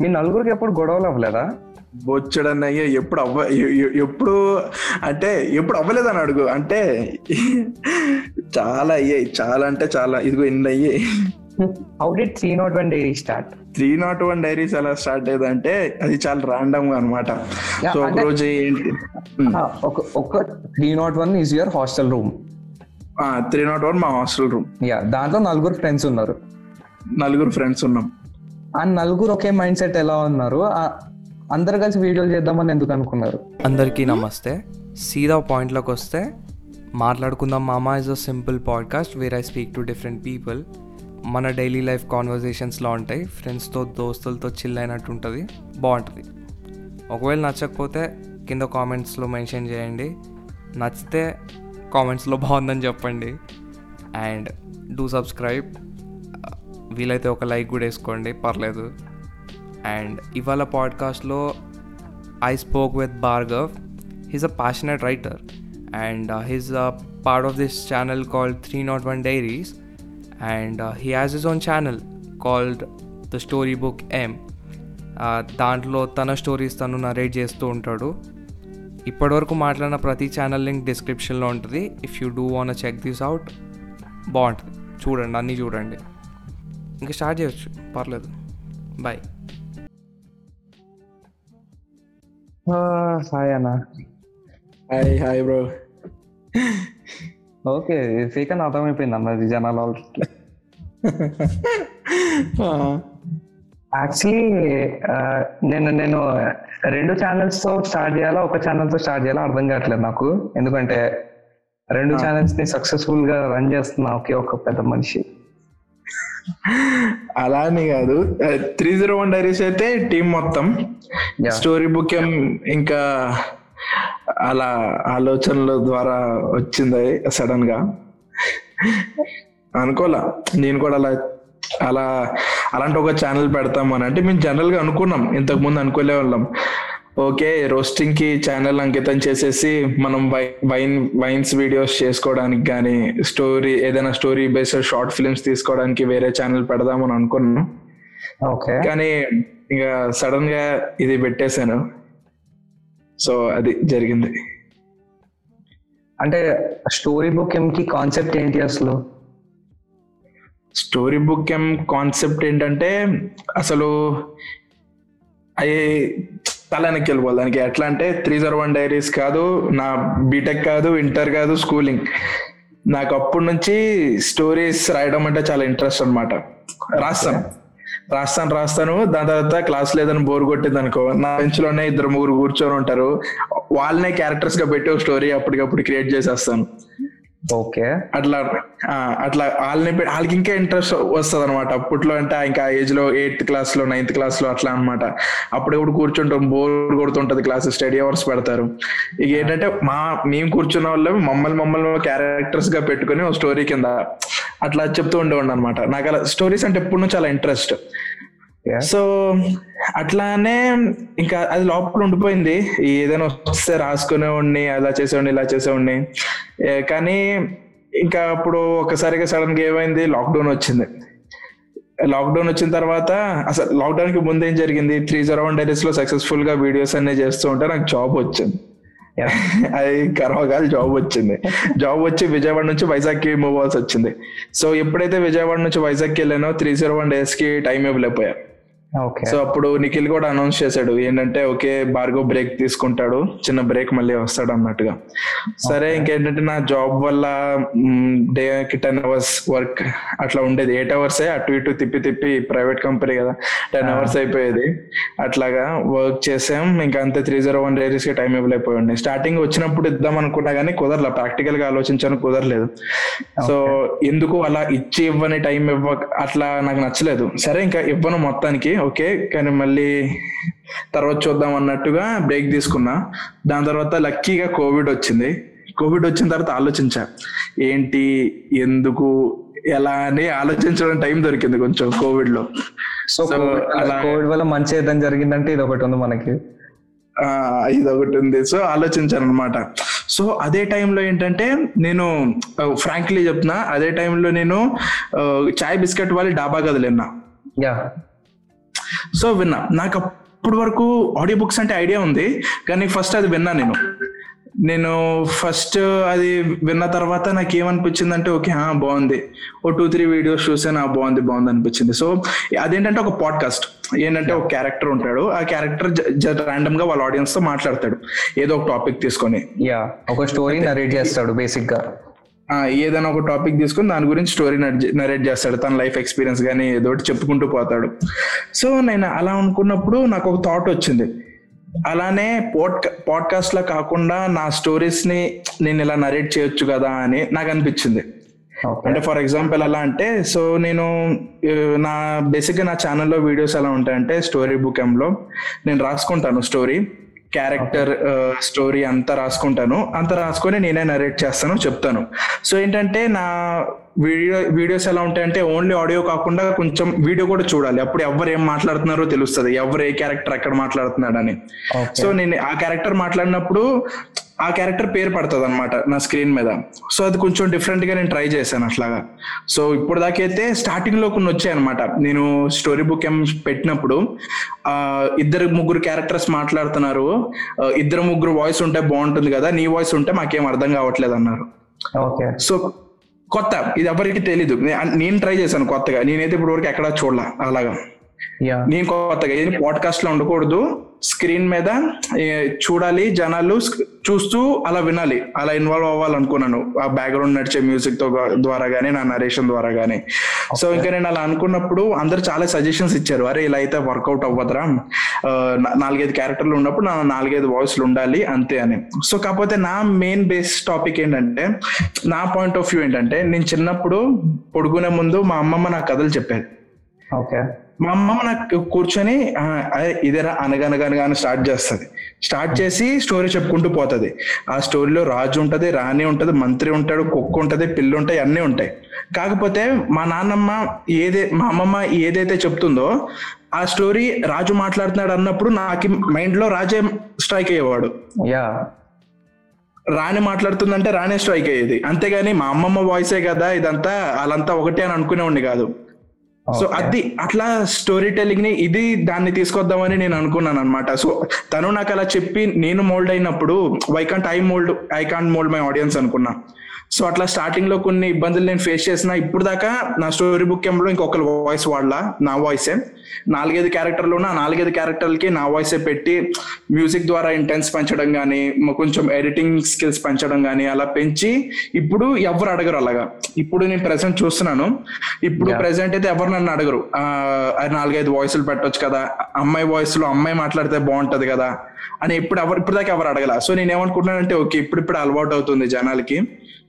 మీ నలుగురికి ఎప్పుడు గొడవలు అవ్వలేదా? బొచ్చడన్నయ్య ఎప్పుడు అవ్వ ఎప్పుడు అంటే ఎప్పుడు అవ్వలేదని అడుగు. అంటే చాలా అయ్యాయి. చాలా అంటే చాలా. ఇదిగో ఇన్ని అయ్యాయి how did three nought one diary start three nought one diaries ఎలా స్టార్ట్ అయ్యేదంటే అది చాలా ర్యాండమ్గా అనమాట సో ఒక రోజు ఏంటి? ఒక ఒక three nought one is your hostel room three nought one మా హాస్టల్ రూమ్ యా దాంట్లో నలుగురు ఫ్రెండ్స్ ఉన్నారు. నలుగురు ఫ్రెండ్స్ ఉన్నాం. ఆ నలుగురు ఒకే మైండ్ సెట్ ఎలా ఉన్నారు? అందరు కలిసి వీడియోలు చేద్దామని ఎందుకు అనుకున్నారు? అందరికీ నమస్తే. సీదా పాయింట్లోకి వస్తే మాట్లాడుకుందాం మామా is a simple podcast where I speak to different people మన డైలీ లైఫ్ కాన్వర్జేషన్స్లో ఉంటాయి. ఫ్రెండ్స్తో దోస్తులతో చిల్ అయినట్టు ఉంటుంది. బాగుంటుంది. ఒకవేళ నచ్చకపోతే కింద కామెంట్స్లో మెన్షన్ చేయండి. నచ్చితే కామెంట్స్లో బాగుందని చెప్పండి. అండ్ డూ సబ్స్క్రైబ్ వీలైతే ఒక లైక్ కూడా వేసుకోండి పర్లేదు. అండ్ ఇవాళ పాడ్కాస్ట్లో I spoke with Bhargav. He's a passionate writer. And uh, he's a part of this channel called three nought one diaries. And uh, he has his own channel called the story book M దాంట్లో తన stories తను narrate చేస్తూ ఉంటాడు. ఇప్పటివరకు మాట్లాడిన ప్రతి channel link డిస్క్రిప్షన్లో ఉంటుంది. If you do want check this out బాగుంటుంది. చూడండి అన్నీ చూడండి. ఇంకా స్టార్ట్ చేయొచ్చు. పర్లేదు. బాయ్. హాయ్ అన్న. Hi hi bro. Okay fake అని అర్థమైపోయింది అన్నది జనాలు ఆల్రెడీ. యాక్చువల్లీ నేను నేను రెండు ఛానల్స్తో స్టార్ట్ చేయాలా ఒక ఛానల్తో స్టార్ట్ చేయాలా అర్థం కావట్లేదు నాకు. ఎందుకంటే రెండు ఛానల్స్ని సక్సెస్ఫుల్గా రన్ చేస్తున్నా ఒకే ఒక పెద్ద మనిషి. అలా అని కాదు. త్రీ జీరో వన్ డైరీస్ అయితే టీం మొత్తం. స్టోరీ బుక్ ఏం ఇంకా అలా ఆలోచనల ద్వారా వచ్చింది సడన్గా. అనుకోలా. నేను కూడా అలా అలా అలాంటి ఒక ఛానల్ పెడతామని అంటే మేము జనరల్గా అనుకున్నాం. ఇంతకు ముందు అనుకోలే వాళ్ళం. ఓకే రోస్టింగ్కి ఛానల్ అంకితం చేసేసి మనం వైన్ వైన్స్ వీడియోస్ చేసుకోవడానికి కానీ స్టోరీ ఏదైనా స్టోరీ బేస్డ్ షార్ట్ ఫిల్మ్స్ తీసుకోవడానికి వేరే ఛానల్ పెడదామని అనుకున్నాం ఓకే. కానీ ఇంకా సడన్గా ఇది పెట్టేశాను. సో అది జరిగింది. అంటే స్టోరీ బుక్కి కాన్సెప్ట్ ఏంటి అసలు? స్టోరీ బుక్ ఏం కాన్సెప్ట్ ఏంటంటే అసలు అవి తలనకి వెళ్ళిపోవాలి. దానికి ఎట్లా అంటే త్రీ జీరో వన్ డైరీస్ కాదు నా బీటెక్ కాదు ఇంటర్ కాదు స్కూలింగ్ నాకు అప్పటి నుంచి స్టోరీస్ రాయడం అంటే చాలా ఇంట్రెస్ట్ అన్నమాట. రాస్తాను. రాస్తాను రాస్తాను. దాని తర్వాత క్లాస్ లేదని బోర్ కొట్టింది అనుకో నా బెంచ్లోనే ఇద్దరు ముగ్గురు కూర్చొని ఉంటారు. వాళ్ళనే క్యారెక్టర్స్గా పెట్టి ఒక స్టోరీ అప్పటికప్పుడు క్రియేట్ చేసేస్తాను. ఓకే. అట్లా అట్లా వాళ్ళని వాళ్ళకి ఇంకా ఇంట్రెస్ట్ వస్తుంది అనమాట అప్పట్లో అంటే ఇంకా ఏజ్లో ఎయిత్ క్లాస్లో నైన్త్ క్లాస్లో అట్లా అనమాట అప్పుడప్పుడు కూర్చుంటాం బోర్ కొడుతుంటది క్లాస్ స్టడీ అవర్స్ పెడతారు. ఇక ఏంటంటే మా మేము కూర్చున్న వాళ్ళు మమ్మల్ని మమ్మల్ని క్యారెక్టర్స్గా పెట్టుకుని ఒక స్టోరీ కింద అట్లా చెప్తూ ఉండేవాడిని అనమాట నాకు అలా స్టోరీస్ అంటే ఎప్పుడు చాలా ఇంట్రెస్ట్ సో అట్లానే ఇంకా అది లోపల ఉండిపోయింది. ఏదైనా వస్తే రాసుకునేవాడిని అలా చేసేవాడిని ఇలా చేసేవాడిని. కానీ ఇంకా అప్పుడు ఒకసారిగా సడన్గా ఏమైంది? లాక్డౌన్ వచ్చింది. లాక్డౌన్ వచ్చిన తర్వాత అసలు లాక్డౌన్కి ముందు ఏం జరిగింది? త్రీ జీరో వన్ డైరీస్లో సక్సెస్ఫుల్గా వీడియోస్ అన్ని చేస్తూ ఉంటే నాకు జాబ్ వచ్చింది. అది గర్వకాలు జాబ్ వచ్చింది. జాబ్ వచ్చి విజయవాడ నుంచి వైజాగ్కి మూవ్ అవ్వాల్సి వచ్చింది. సో ఎప్పుడైతే విజయవాడ నుంచి వైజాగ్కి వెళ్ళానో త్రీ జీరో వన్ డేస్కి టైం ఇవ్వలేకపోయా. సో అప్పుడు నిఖిల్ కూడా అనౌన్స్ చేశాడు ఏంటంటే ఓకే భార్గవ్ బ్రేక్ తీసుకుంటాడు చిన్న బ్రేక్ మళ్ళీ వస్తాడు అన్నట్టుగా. సరే ఇంకేంటంటే నా జాబ్ వల్ల డే కి టెన్ అవర్స్ వర్క్ అట్లా ఉండేది. ఎయిట్ అవర్స్ అటు ఇటు తిప్పి తిప్పి ప్రైవేట్ కంపెనీ కదా టెన్ అవర్స్ అయిపోయేది. అట్లాగా వర్క్ చేసాం ఇంకా అంతే త్రీ జీరో వన్ డైరీస్కి టైం ఇవ్వలేకపోయింది స్టార్టింగ్ వచ్చినప్పుడు ఇద్దాం అనుకున్నా కానీ కుదరలే ప్రాక్టికల్గా ఆలోచించాను కుదరలేదు. సో ఎందుకు అలా ఇచ్చి ఇవ్వని టైం ఇవ్వ అట్లా నాకు నచ్చలేదు. సరే ఇంకా ఇవ్వను మొత్తానికి ఓకే కానీ మళ్ళీ తర్వాత చూద్దాం అన్నట్టుగా బ్రేక్ తీసుకున్నా. దాని తర్వాత లక్కీగా కోవిడ్ వచ్చింది. కోవిడ్ వచ్చిన తర్వాత ఆలోచించా. ఏంటి ఎందుకు ఎలా అని ఆలోచించడం టైం దొరికింది కొంచెం కోవిడ్లో సో అలా- కోవిడ్ వల్ల మంచి ఏదైనా జరిగిందంటే ఇది ఒకటి ఉంది మనకి. ఆ, ఇది ఒకటి ఉంది. సో ఆలోచించాను అనమాట సో అదే టైంలో ఏంటంటే నేను ఫ్రాంక్లీ చెప్తున్నా అదే టైంలో నేను చాయ్ బిస్కెట్ వాళ్ళ డాబా గదిలిన్నా యా. సో విన్నా. నాకు అప్పటి వరకు ఆడియో బుక్స్ అంటే ఐడియా ఉంది కానీ ఫస్ట్ అది విన్నా నేను. నేను ఫస్ట్ అది విన్న తర్వాత నాకు ఏమనిపించింది అంటే ఓకే బాగుంది. ఓ టూ త్రీ వీడియోస్ చూసాను ఆ బాగుంది బాగుంది అనిపించింది. సో అదేంటంటే ఒక పాడ్కాస్ట్ ఏంటంటే ఒక క్యారెక్టర్ ఉంటాడు. ఆ క్యారెక్టర్ ర్యాండమ్గా వాళ్ళ ఆడియన్స్తో మాట్లాడతాడు. ఏదో ఒక టాపిక్ తీసుకొని. యా ఒక స్టోరీ నరేట్ చేస్తాడు బేసిక్గా ఏదైనా ఒక టాపిక్ తీసుకొని దాని గురించి స్టోరీ నరేట్ చేస్తాడు. తన లైఫ్ ఎక్స్పీరియన్స్ కానీ ఏదో ఒకటి చెప్పుకుంటూ పోతాడు. సో నేను అలా అనుకున్నప్పుడు నాకు ఒక థాట్ వచ్చింది. అలానే పోడ్ పాడ్కాస్ట్ లా కాకుండా నా స్టోరీస్ని నేను ఇలా నరేట్ చేయొచ్చు కదా అని నాకు అనిపించింది. అంటే ఫర్ ఎగ్జాంపుల్ ఎలా అంటే సో నేను నా బేసిక్గా నా ఛానల్లో వీడియోస్ ఎలా ఉంటాయంటే స్టోరీ బుక్లో నేను రాసుకుంటాను స్టోరీ క్యారెక్టర్ స్టోరీ అంతా రాసుకుంటాను. అంత రాసుకొని నేనే నరేట్ చేస్తాను చెప్తాను. సో ఏంటంటే నా వీడియో వీడియోస్ ఎలా ఉంటాయంటే ఓన్లీ ఆడియో కాకుండా కొంచెం వీడియో కూడా చూడాలి. అప్పుడు ఎవరు ఏం మాట్లాడుతున్నారో తెలుస్తుంది. ఎవరు ఏ క్యారెక్టర్ ఎక్కడ మాట్లాడుతున్నాడని. సో నేను ఆ క్యారెక్టర్ మాట్లాడినప్పుడు ఆ క్యారెక్టర్ పేరు పడుతుంది అనమాట నా స్క్రీన్ మీద. సో అది కొంచెం డిఫరెంట్గా నేను ట్రై చేశాను అట్లాగా. సో ఇప్పుడు దాకైతే స్టార్టింగ్లో కొన్ని వచ్చాయి అనమాట నేను స్టోరీ బుక్ ఏం పెట్టినప్పుడు ఆ ఇద్దరు ముగ్గురు క్యారెక్టర్స్ మాట్లాడుతున్నారు. ఇద్దరు ముగ్గురు వాయిస్ ఉంటే బాగుంటుంది కదా నీ వాయిస్ ఉంటే మాకేం అర్థం కావట్లేదు అన్నారు. ఓకే. సో కొత్త ఇది ఎవరికి తెలీదు. నేను ట్రై చేశాను కొత్తగా. నేనైతే ఇప్పుడు వరకు ఎక్కడా చూడలా అలాగా. నేను కొత్తగా ఏది పాడ్కాస్ట్లో ఉండకూడదు. స్క్రీన్ మీద చూడాలి జనాలు చూస్తూ అలా వినాలి. అలా ఇన్వాల్వ్ అవ్వాలనుకున్నాను. ఆ బ్యాక్గ్రౌండ్ నడిచే మ్యూజిక్తో ద్వారా గానీ నా నరేషన్ ద్వారా గానీ. సో ఇంకా నేను అలా అనుకున్నప్పుడు అందరు చాలా సజెషన్స్ ఇచ్చారు. అరే ఇలా అయితే వర్కౌట్ అవ్వదురా. నాలుగైదు క్యారెక్టర్లు ఉన్నప్పుడు నా నాలుగైదు వాయిస్లు ఉండాలి అంతే అని. సో కాకపోతే నా మెయిన్ బేస్ టాపిక్ ఏంటంటే నా పాయింట్ ఆఫ్ వ్యూ ఏంటంటే నేను చిన్నప్పుడు పడుకునే ముందు మా అమ్మమ్మ నా కథలు చెప్పేది. ఓకే మా అమ్మ నాకు కూర్చొని "ఆ, అదే ఇదేరా అనగనగనగా అని స్టార్ట్ చేస్తుంది. స్టార్ట్ చేసి స్టోరీ చెప్పుకుంటూ పోతుంది. ఆ స్టోరీలో రాజు ఉంటది రాణి ఉంటది మంత్రి ఉంటాడు కుక్క ఉంటది పిల్లి ఉంటాయి అన్నీ ఉంటాయి. కాకపోతే మా నాన్నమ్మ ఏదే మా అమ్మమ్మ ఏదైతే చెప్తుందో ఆ స్టోరీ రాజు మాట్లాడుతున్నాడు అన్నప్పుడు నాకు మైండ్లో రాజే స్ట్రైక్ అయ్యేవాడు. యా. రాణి మాట్లాడుతుందంటే రాణి స్ట్రైక్ అయ్యేది. అంతేగాని మా అమ్మమ్మ వాయిసే కదా ఇదంతా వాళ్ళంతా ఒకటే అని అనుకునేవాడిని కాదు. సో. అది అట్లా స్టోరీ టెల్లింగ్ని ఇది దాన్ని తీసుకొద్దామని నేను అనుకున్నాను అనమాట సో తను నాకు అలా చెప్పి నేను మోల్డ్ అయినప్పుడు why can't I mould I can't mould my audience అనుకున్నా. సో అట్లా స్టార్టింగ్లో కొన్ని ఇబ్బందులు నేను ఫేస్ చేసిన ఇప్పుడు దాకా నా స్టోరీ బుక్లో ఇంకొకరు వాయిస్ వాడలా నా వాయిసే నాలుగైదు క్యారెక్టర్లు ఉన్న ఆ నాలుగైదు క్యారెక్టర్లకి నా వాయిసే పెట్టి మ్యూజిక్ ద్వారా ఇంటెన్స్ పెంచడం కానీ కొంచెం ఎడిటింగ్ స్కిల్స్ పెంచడం కానీ అలా పెంచి ఇప్పుడు ఎవరు అడగరు అలాగా. ఇప్పుడు నేను ప్రెసెంట్ చూస్తున్నాను. ఇప్పుడు. ప్రెసెంట్ అయితే ఎవరు నన్ను అడగరు. నాలుగైదు వాయిస్లు పెట్టొచ్చు కదా. అమ్మాయి వాయిస్లో అమ్మాయి మాట్లాడితే బాగుంటది కదా అని ఇప్పుడు ఎవరు ఇప్పుడు దాకా ఎవరు అడగల. సో నేను ఏమనుకుంటున్నానంటే ఓకే ఇప్పుడు ఇప్పుడు అలవాటు అవుతుంది జనాలకి.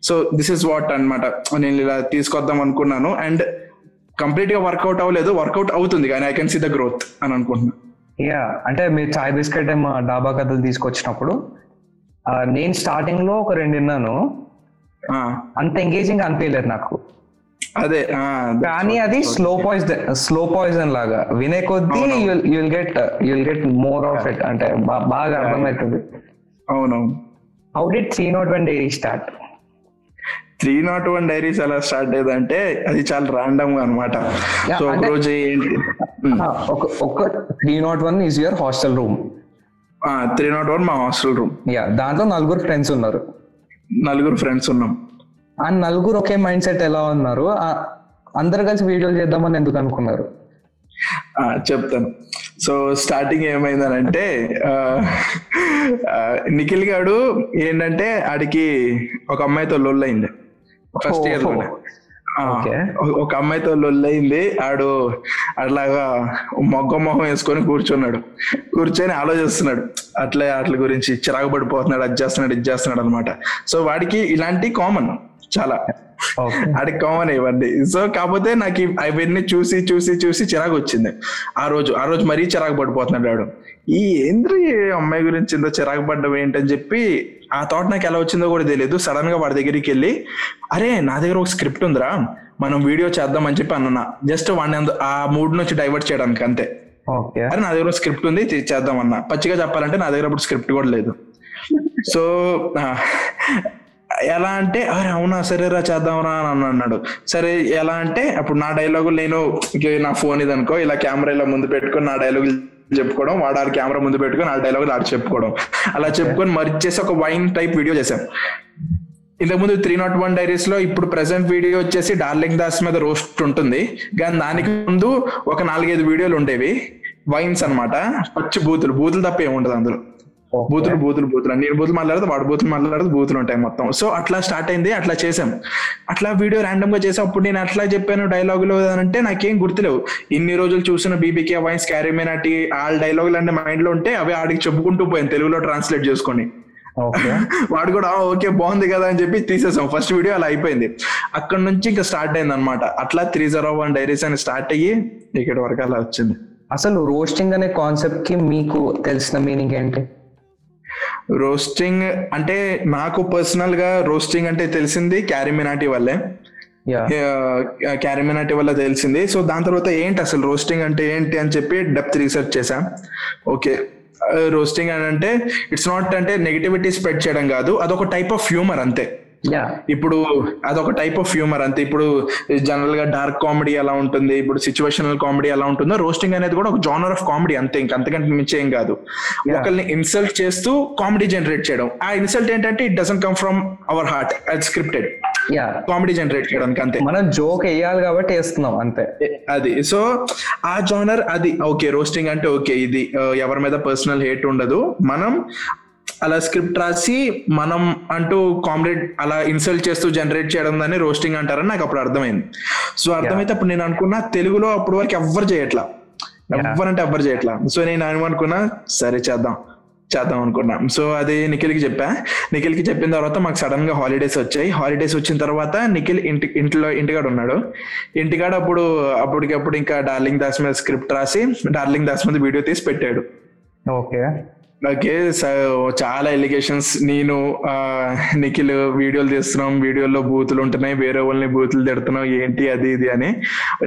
సో దిస్ ఇస్ వాట్ అన్నమాట. నేను ఇలా తీసుకొద్దాం అనుకున్నాను. అండ్ కంప్లీట్గా వర్కౌట్ అవ్వలేదు. వర్కౌట్ అవుతుంది కానీ I can see the growth అని అనుకుంటున్నాను యా అంటే మీరు చాయ్ బిస్కెట్ ఏమో డాబా కథలు తీసుకొచ్చినప్పుడు నేను స్టార్టింగ్లో ఒక రెండు విన్నాను. అంత ఎంగేజింగ్ అనిపించలేదు నాకు. అదే కానీ అది స్లో పాయిజన్ స్లో పాయిజన్ లాగా. వినే కొద్దీ you'll get you'll get more of it అంటే బాగా అర్థమవుతుంది. అవునవును. How did three not one diary start three not one diaries ఎలా స్టార్ట్ అయ్యేదంటే అది చాలా ర్యాండమ్గా అనమాట సో ఒక అంటే- రోజు ఏంటి? ఒక ఒక three not one is your hostel room three not one మా హాస్టల్ రూమ్ యా దాంట్లో నలుగురు ఫ్రెండ్స్ ఉన్నారు. నలుగురు ఫ్రెండ్స్ ఉన్నాం. ఆ నలుగురు ఒకే మైండ్ సెట్ ఎలా ఉన్నారు? అందరు కలిసి వీడియోలు చేద్దామని ఎందుకు అనుకున్నారు? ఆ, చెప్తాను. సో స్టార్టింగ్ ఏమైందనంటే నిఖిల్ గాడు ఏంటంటే ఆడికి ఒక అమ్మాయితో లొల్లయింది. ఫస్ట్ ఇయర్లోనే. ఒక- అమ్మాయితో లొల్లయింది. ఆడు అట్లాగా మొగ్గ మొహం వేసుకొని కూర్చున్నాడు. కూర్చొని ఆలోచిస్తున్నాడు. అట్లే అట్ల గురించి చిరాకు పడిపోతున్నాడు అది చేస్తున్నాడు ఇది చేస్తున్నాడు అనమాట సో వాడికి ఇలాంటి కామన్ చాలా. ఆడికి కామన్ ఇవన్నీ. సో కాకపోతే నాకు అవన్నీ చూసి చూసి చూసి చిరాకు వచ్చింది. ఆ రోజు ఆ రోజు మరీ చిరాకు పడిపోతున్నాడు వాడు ఈ ఏంద్ర అమ్మాయి గురించి ఇంత చిరాకు పడ్డం ఏంటని చెప్పి ఆ థాట్ నాకు ఎలా వచ్చిందో కూడా తెలియదు సడన్గా వాడి దగ్గరికి వెళ్ళి అరే నా దగ్గర ఒక స్క్రిప్ట్ ఉందిరా. మనం వీడియో చేద్దాం అని చెప్పి అన్నా జస్ట్ వాడిని ఆ మూడ్ నుంచి డైవర్ట్ చేయడానికి అంతే. ఓకే. అరే నా దగ్గర స్క్రిప్ట్ ఉంది చేద్దాం అన్న పచ్చిగా చెప్పాలంటే నా దగ్గర ఇప్పుడు స్క్రిప్ట్ కూడా లేదు. సో ఎలా అంటే అరే అవునా సరేరా చేద్దాంరా అని అన్నాడు. సరే ఎలా అంటే అప్పుడు నా డైలాగు నేను నా ఫోన్ ఇది అనుకో ఇలా కెమెరా ఇలా ముందు పెట్టుకొని నా డైలాగ్ చెప్పుకోవడం వాడు ఆడ కెమెరా ముందు పెట్టుకొని ఆ డైలాగ్ ఆడు చెప్పుకోవడం. అలా చెప్పుకొని మర్చి చేసి ఒక వైన్ టైప్ వీడియో చేశాం. ఇంతకుముందు త్రీ నాట్ వన్ డైరీస్లో ఇప్పుడు ప్రెసెంట్ వీడియో వచ్చేసి డార్లింగ్ దాస్ మీద రోస్ట్ ఉంటుంది. కానీ దానికి ముందు ఒక నాలుగైదు వీడియోలు ఉండేవి. వైన్స్ అన్నమాట. పచ్చి బూతులు. బూతులు తప్ప ఏమి ఉండదు అందులో. బూతులు బూతులు బూతులు. నేను బూతులు మాట్లాడితే వాడు బూతులు మాట్లాడితే బూతులు ఉంటాయి మొత్తం. సో అట్లా స్టార్ట్ అయింది అట్లా చేసాం. అట్లా వీడియో ర్యాండమ్గా చేసాం. అప్పుడు నేను అట్లా చెప్పాను డైలాగులు అంటే నాకేం గుర్తులేవు. ఇన్ని రోజులు చూసిన బీబీకే వైన్స్ క్యారీమేనాటి ఆ డైలాగులు అంటే మైండ్లో ఉంటే అవి ఆడికి చెప్పుకుంటూ పోయాను తెలుగులో ట్రాన్స్లేట్ చేసుకొని. వాడు కూడా "ఆ, ఓకే బాగుంది కదా అని చెప్పి తీసేసాం. ఫస్ట్ వీడియో అలా అయిపోయింది. అక్కడ నుంచి ఇంకా స్టార్ట్ అయింది అనమాట అట్లా త్రీ జీరో వన్ డైరీస్ అని స్టార్ట్ అయ్యి ఇక్కడ వరకు అలా వచ్చింది. అసలు రోస్టింగ్ అనే కాన్సెప్ట్కి మీకు తెలిసిన మీనింగ్ ఏంటి? రోస్టింగ్ అంటే నాకు పర్సనల్గా రోస్టింగ్ అంటే తెలిసింది క్యారిమినాటి వల్లే. క్యారిమినాటి వల్ల తెలిసింది. సో దాని తర్వాత ఏంటి అసలు రోస్టింగ్ అంటే ఏంటి అని చెప్పి డెప్త్ రీసెర్చ్ చేశా. ఓకే రోస్టింగ్ అని అంటే ఇట్స్ నాట్ అంటే నెగిటివిటీ స్ప్రెడ్ చేయడం కాదు. అదొక టైప్ ఆఫ్ హ్యూమర్ అంతే. ఇప్పుడు అదొక టైప్ ఆఫ్ హ్యూమర్ అంతే. ఇప్పుడు జనరల్గా డార్క్ కామెడీ ఎలా ఉంటుంది? ఇప్పుడు సిచ్యువేషనల్ కామెడీ ఎలా ఉంటుందో రోస్టింగ్ అనేది కూడా ఒక జానర్ ఆఫ్ కామెడీ అంతే. ఇంక అంతకంటే మించి ఏం కాదు ఒకరిని ఇన్సల్ట్ చేస్తూ కామెడీ జనరేట్ చేయడం. ఆ ఇన్సల్ట్ ఏంటంటే it doesn't come from our heart అది స్క్రిప్టెడ్ యా కామెడీ జనరేట్ చేయడానికి అంతే. మనం జోక్ వేయాలి కాబట్టి వేస్తున్నాం అంతే. అది. సో ఆ జానర్ అది ఓకే రోస్టింగ్ అంటే ఓకే ఇది ఎవరి మీద పర్సనల్ హేట్ ఉండదు. మనం అలా స్క్రిప్ట్ రాసి మనం అంటూ కామ్రేడ్ అలా ఇన్సల్ట్ చేస్తూ జనరేట్ చేయడం దాన్ని రోస్టింగ్ అంటారని నాకు అప్పుడు అర్థమైంది. సో అర్థమైతే అప్పుడు నేను అనుకున్నా తెలుగులో అప్పుడు వరకు ఎవ్వరు చేయట్లా. ఎవ్వరంటే ఎవ్వరు చేయట్లా. సో నేను ఏమనుకున్నా సరే చేద్దాం చేద్దాం అనుకున్నా. సో అది నిఖిల్కి చెప్పా. నిఖిల్కి చెప్పిన తర్వాత మాకు సడన్గా హాలిడేస్ వచ్చాయి. హాలిడేస్ వచ్చిన తర్వాత నిఖిల్ ఇంటి ఇంట్లో ఇంటికాడ ఉన్నాడు. ఇంటికాడ అప్పుడు అప్పటికప్పుడు ఇంకా డార్లింగ్ దాస్ మీద స్క్రిప్ట్ రాసి డార్లింగ్ దాస్ మీద వీడియో తీసి పెట్టాడు. ఓకే ఓకే సో చాలా ఎలిగేషన్స్. నేను నిఖిల్ వీడియోలు తీస్తున్నాం వీడియోలో బూతులు ఉంటున్నాయి వేరే వాళ్ళని బూతులు తిడుతున్నాం ఏంటి అది ఇది అని.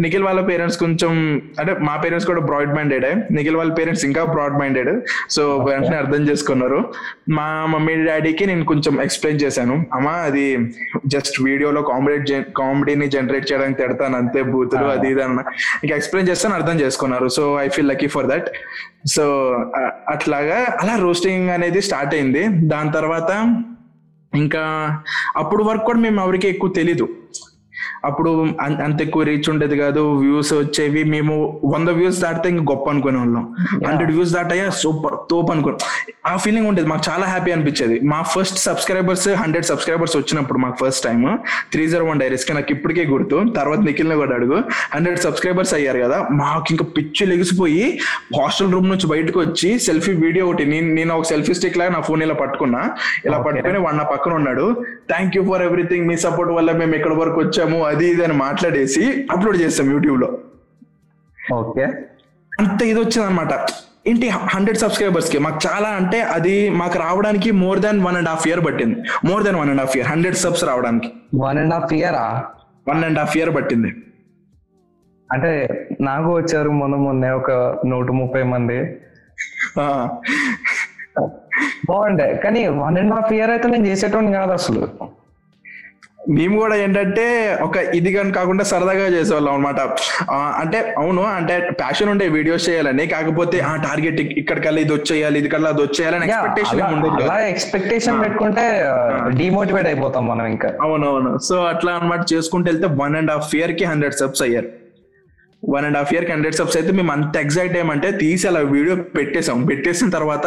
నిఖిల్ వాళ్ళ పేరెంట్స్ కొంచెం అంటే మా పేరెంట్స్ కూడా బ్రాడ్ మైండెడ్ నిఖిల్ వాళ్ళ పేరెంట్స్ ఇంకా బ్రాడ్ మైండెడ్ సో వెంటనే అర్థం చేసుకున్నారు. మా మమ్మీ డాడీకి నేను కొంచెం ఎక్స్ప్లెయిన్ చేశాను. అమ్మా అది జస్ట్ వీడియోలో కామెడీ కామెడీని జనరేట్ చేయడానికి తిడతాను అంతే బూతులు అది ఇది అన్న. ఇంకా ఎక్స్ప్లెయిన్ చేస్తాను అర్థం చేసుకున్నారు. So I feel lucky for that. So అట్లాగా అలా రోస్టింగ్ అనేది స్టార్ట్ అయింది. దాని తర్వాత ఇంకా అప్పుడు వరకు కూడా మేము ఎవరికి ఎక్కువ తెలీదు. అప్పుడు అంత ఎక్కువ రీచ్ ఉండేది కాదు. వ్యూస్ వచ్చేవి మేము వంద వ్యూస్ దాటితే ఇంక గొప్ప అనుకునే వాళ్ళం హండ్రెడ్ వ్యూస్ దాటయ్యా సూపర్ తోపు అనుకో ఆ ఫీలింగ్ ఉండేది. మాకు చాలా హ్యాపీ అనిపించేది. మా ఫస్ట్ సబ్స్క్రైబర్స్ హండ్రెడ్ సబ్స్క్రైబర్స్ వచ్చినప్పుడు మాకు first time three zero one డైరీస్కి నాకు ఇప్పటికే గుర్తు. తర్వాత నిఖిల్ కూడా అడుగు. హండ్రెడ్ సబ్స్క్రైబర్స్ అయ్యారు కదా. మాకు ఇంకా పిచ్చి లెగిసిపోయి హాస్టల్ రూమ్ నుంచి బయటకు వచ్చి సెల్ఫీ వీడియో ఒకటి. నేను నేను ఒక సెల్ఫీ స్టిక్ లాగా నా ఫోన్ ఇలా పట్టుకున్నా. ఇలా పట్టుకుని వాడు నా పక్కన ఉన్నాడు. థ్యాంక్ యూ ఫర్ ఎవ్రీథింగ్ మీ సపోర్ట్ వల్ల మేము ఇక్కడ వరకు వచ్చాము అది ఇది అని మాట్లాడేసి అప్లోడ్ చేస్తాం యూట్యూబ్లో. ఓకే. అంత ఇది వచ్చింది అనమాట ఏంటి హండ్రెడ్ సబ్స్క్రైబర్స్కి? మాకు చాలా అంటే అది మాకు రావడానికి more than one and half year పట్టింది. More than one and half year hundred subs రావడానికి. వన్ అండ్ హాఫ్ ఇయరా వన్ అండ్ హాఫ్ ఇయర్ పట్టింది. అంటే నాకు వచ్చారు మొన్న మొన్నే ఒక నూట ముప్పై మంది. బాగుండే. కానీ వన్ అండ్ హాఫ్ ఇయర్ అయితే నేను చేసేటోని కాదు అసలు. మేము కూడా ఏంటంటే ఒక ఇది కానీ కాకుండా సరదాగా చేసేవాళ్ళం అనమాట అంటే అవును అంటే ప్యాషన్ ఉండే వీడియోస్ చేయాలని కాకపోతే ఆ టార్గెట్ ఇక్కడికల్లా ఇది వచ్చేయాలి ఇది కల్లా అది వచ్చేయాలని ఎక్స్పెక్టేషన్ ఉండేది ఎక్స్పెక్టేషన్ పెట్టుకుంటే డిమోటివేట్ అయిపోతాం మనం ఇంకా. అవునవును. సో అట్లా అన్నమాట చేసుకుంటూ వెళ్తే వన్ అండ్ హాఫ్ ఇయర్కి హండ్రెడ్ సబ్స్ అయ్యారు. One and half year hundred subs అయితే మేము అంత ఎగ్జైట్ అయ్యామంటే తీసి అలా వీడియో పెట్టేసాం పెట్టేసిన తర్వాత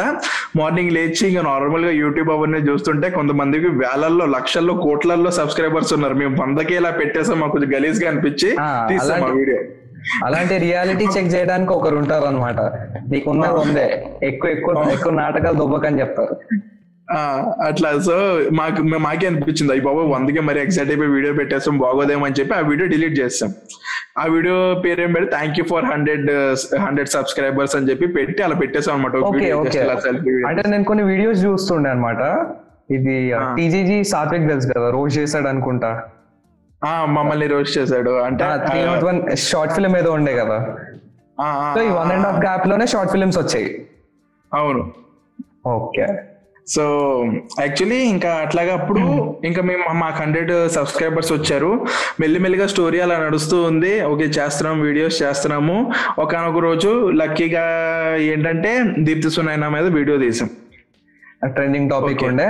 మార్నింగ్ లేచి ఇంకా నార్మల్గా యూట్యూబ్ అవన్నీ చూస్తుంటే కొంతమందికి వేలల్లో లక్షల్లో కోట్లల్లో సబ్స్క్రైబర్స్ ఉన్నారు. మేము వందకే ఇలా పెట్టేసాం మాకు కొంచెం గలీజ్గా అనిపించి తీసాం ఆ అలాంటి- వీడియో అలాంటి రియాలిటీ చెక్ చేయడానికి ఒకరు ఉంటారు అనమాట ఉందే ఎక్కువ ఎక్కువ ఎక్కువ నాటకాలు దుబ్బకని చెప్తారు. అట్లా. సో మాకు మాకే అనిపించింది అయ్యి బాబు వందకే మరి ఎక్సైట్ అయిపోయి వీడియో పెట్టేస్తాం బాగోదేమో అని చెప్పి ఆ వీడియో డిలీట్ చేస్తాం. ఆ వీడియో పేరు ఏం పెట్టి thank you for hundred hundred subscribers అని చెప్పి పెట్టి అలా పెట్టేసాం అనమాట అంటే నేను కొన్ని వీడియోస్ చూస్తుండే అనమాట ఇది టీజీజీ సాత్విక్ తెలుసు కదా రోజు చేశాడు అనుకుంటా. మమ్మల్ని రోస్ట్ చేశాడు. అంటే షార్ట్ ఫిల్మ్ ఏదో ఉండే కదా. సో ఈ వన్ అండ్ హాఫ్ గ్యాప్లోనే షార్ట్ ఫిల్మ్స్ వచ్చాయి. అవును. ఓకే. సో యాక్చువల్లీ ఇంకా అట్లాగా అప్పుడు ఇంకా మేము మాకు హండ్రెడ్ సబ్స్క్రైబర్స్ వచ్చారు. మెల్లిమెల్లిగా స్టోరీ అలా నడుస్తూ ఉంది. ఓకే చేస్తున్నాం వీడియోస్ చేస్తున్నాము. ఒకనొక రోజు లక్కీగా ఏంటంటే దీప్తి సునైనా మీద వీడియో తీసాం. ట్రెండింగ్ టాపిక్ ఉండే.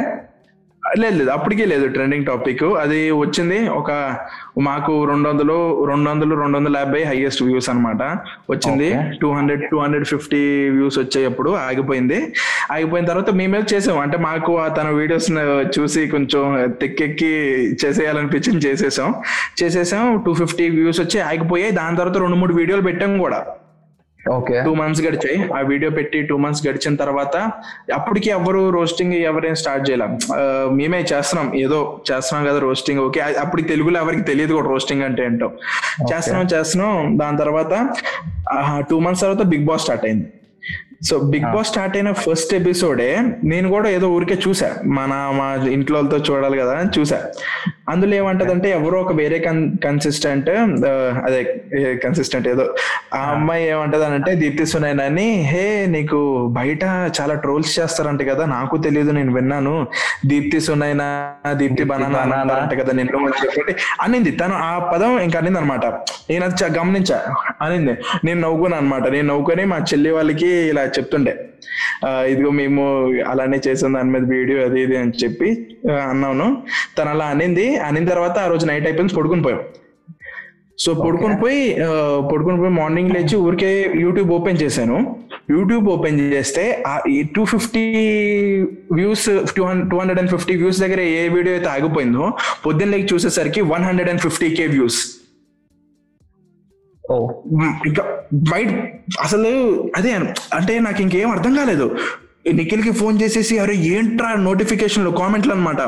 లేదు లేదు. అప్పటికే లేదు ట్రెండింగ్ టాపిక్ అది వచ్చింది ఒక మాకు రెండు వందలు రెండు వందలు రెండు వందల యాభై హైయెస్ట్ వ్యూస్ అన్నమాట. వచ్చింది. Two hundred two hundred fifty views వచ్చేటప్పుడు ఆగిపోయింది. ఆగిపోయిన తర్వాత మేమే చేసాం. అంటే మాకు తన వీడియోస్ చూసి కొంచెం తెక్కెక్కి చేసేయాలనిపించింది చేసేసాం. చేసేసాం. టూ ఫిఫ్టీ వ్యూస్ వచ్చి ఆగిపోయాయి. దాని తర్వాత రెండు మూడు వీడియోలు పెట్టాం కూడా. టూ మంత్స్ గడిచాయి. ఆ వీడియో పెట్టి టూ మంత్స్ గడిచిన తర్వాత అప్పటికి ఎవరు రోస్టింగ్ ఎవరేం స్టార్ట్ చేయాల. మేమే చేస్తున్నాం. ఏదో చేస్తున్నాం కదా రోస్టింగ్ ఓకే. అప్పటికి తెలుగులో ఎవరికి తెలియదు కూడా రోస్టింగ్ అంటే ఏంటో. చేస్తున్నాం చేస్తున్నాం. దాని తర్వాత టూ మంత్స్ తర్వాత బిగ్ బాస్ స్టార్ట్ అయింది. సో బిగ్ బాస్ స్టార్ట్ అయిన ఫస్ట్ ఎపిసోడే నేను కూడా ఏదో ఊరికే చూసా. మన మా ఇంట్లో వాళ్ళతో చూడాలి కదా అని చూసా. అందులో ఏమంటదంటే ఎవరో ఒక వేరే కన్ కన్సిస్టెంట్ అదే కన్సిస్టెంట్ ఏదో ఆ అమ్మాయి ఏమంటది అంటే దీప్తి సునైనా అని హే నీకు బయట చాలా ట్రోల్స్ చేస్తారంట కదా నాకు తెలియదు నేను విన్నాను. దీప్తి సునైనా దీప్తి బనానా. అంట కదా నేను అని చెప్పి అనింది. తను ఆ పదం ఇంకా అనింది అనమాట నేను అది గమనించా. అనింది. నేను నవ్వుకున్నా అనమాట. నేను నవ్వుకొని మా చెల్లి వాళ్ళకి ఇలా చెప్తుండే ఆ, ఇదిగో మేము అలానే చేసాం దాని మీద వీడియో అది ఇది అని చెప్పి అన్నాను. తను అలా అనింది. అనిన తర్వాత ఆ రోజు నైట్ అయిపోయింది పడుకుని పోయాం. సో పడుకుని పోయి పడుకుని పోయి మార్నింగ్ లేచి ఊరికే యూట్యూబ్ ఓపెన్ చేశాను. యూట్యూబ్ ఓపెన్ చేస్తే ఆ two fifty views two two hundred and fifty views దగ్గర ఏ వీడియో అయితే ఆగిపోయిందో పొద్దున్న లేచి చూసేసరికి one hundred and fifty K views. ఇంకా బయట అసలు అదే అంటే నాకు ఇంకేం అర్థం కాలేదు. నిఖిల్కి ఫోన్ చేసేసి అరే ఏంట్రా నోటిఫికేషన్లు కామెంట్లు అన్నమాట.